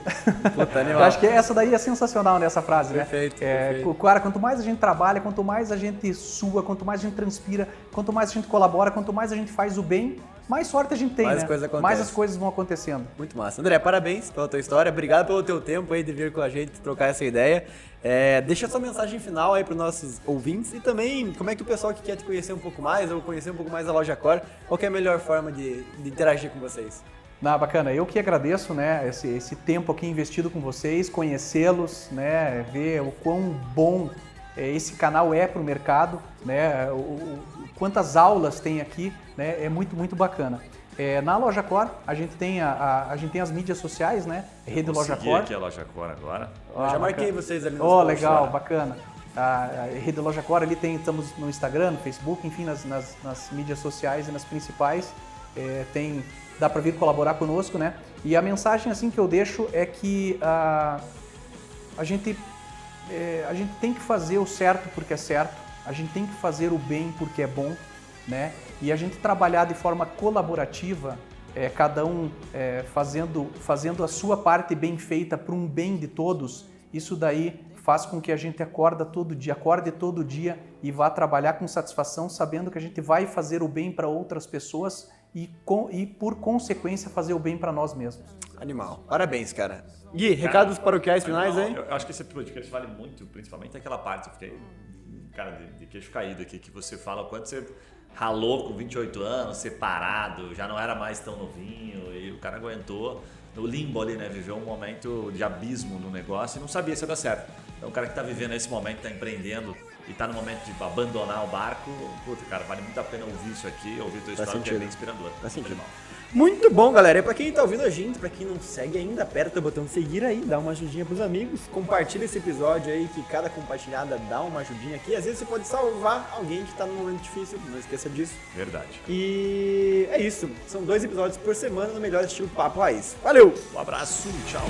[SPEAKER 2] Puta,
[SPEAKER 3] eu acho que essa daí é sensacional nessa frase,
[SPEAKER 2] Perfeito,
[SPEAKER 3] né? É,
[SPEAKER 2] perfeito.
[SPEAKER 3] Cara, quanto mais a gente trabalha, quanto mais a gente sua, quanto mais a gente transpira, quanto mais a gente colabora, quanto mais a gente faz o bem, mais sorte a gente tem,
[SPEAKER 2] Mais
[SPEAKER 3] né?
[SPEAKER 2] coisa acontece.
[SPEAKER 3] mais as coisas vão acontecendo.
[SPEAKER 2] Muito massa. André, parabéns pela tua história. Obrigado pelo teu tempo aí de vir com a gente trocar essa ideia. É, deixa sua mensagem final aí para nossos ouvintes e também como é que o pessoal que quer te conhecer um pouco mais ou conhecer um pouco mais a Loja Core, qual é a melhor forma de, de interagir com vocês?
[SPEAKER 3] Ah, bacana. Eu que agradeço, né, esse, esse tempo aqui investido com vocês, conhecê-los, né, ver o quão bom esse canal é para o mercado, né, o, o- quantas aulas tem aqui, né, é muito, muito bacana. Eh, na Loja Core, a gente tem, a, a, a gente tem as mídias sociais, né, Rede
[SPEAKER 4] Vou
[SPEAKER 3] Loja Core.
[SPEAKER 4] aqui a Loja Core agora.
[SPEAKER 2] Eu já marquei vocês ali no
[SPEAKER 3] Oh, legal,
[SPEAKER 2] lá.
[SPEAKER 3] bacana. A, a Rede Loja Core ali tem, estamos no Instagram, no Facebook, enfim, nas, nas, nas mídias sociais e nas principais. É, tem, dá para vir colaborar conosco, né? E a mensagem assim que eu deixo é que a, a gente é, a gente tem que fazer o certo porque é certo, a gente tem que fazer o bem porque é bom, né? E a gente trabalhar de forma colaborativa, é, cada um é, fazendo, fazendo a sua parte bem feita para um bem de todos, isso daí faz com que a gente acorda todo dia, acorde todo dia e vá trabalhar com satisfação, sabendo que a gente vai fazer o bem para outras pessoas e, com, e por consequência fazer o bem para nós mesmos.
[SPEAKER 2] Animal. Parabéns, cara. Gui, recados paroquiais finais aí?
[SPEAKER 4] Eu, eu acho que esse podcast vale muito, principalmente aquela parte, eu fiquei, cara, de, de queixo caído aqui, que você fala o quanto você ralou com 28 anos, separado, já não era mais tão novinho, e o cara aguentou no limbo ali, né? Viveu um momento de abismo no negócio e não sabia se ia dar certo. Então o cara que tá vivendo esse momento, tá empreendendo e tá no momento de abandonar o barco, puta, cara, vale muito a pena ouvir isso aqui, ouvir tua história, que é bem inspirador.
[SPEAKER 2] Faz sentido.
[SPEAKER 4] Animal.
[SPEAKER 2] Muito bom, galera. E pra quem tá ouvindo a gente, pra quem não segue ainda, aperta o botão seguir aí, dá uma ajudinha pros amigos, compartilha esse episódio aí, que cada compartilhada dá uma ajudinha aqui. Às vezes você pode salvar alguém que tá num momento difícil, não esqueça disso.
[SPEAKER 4] Verdade.
[SPEAKER 2] E é isso. São dois episódios por semana no melhor estilo Papo Raiz. Valeu!
[SPEAKER 4] Um abraço, tchau.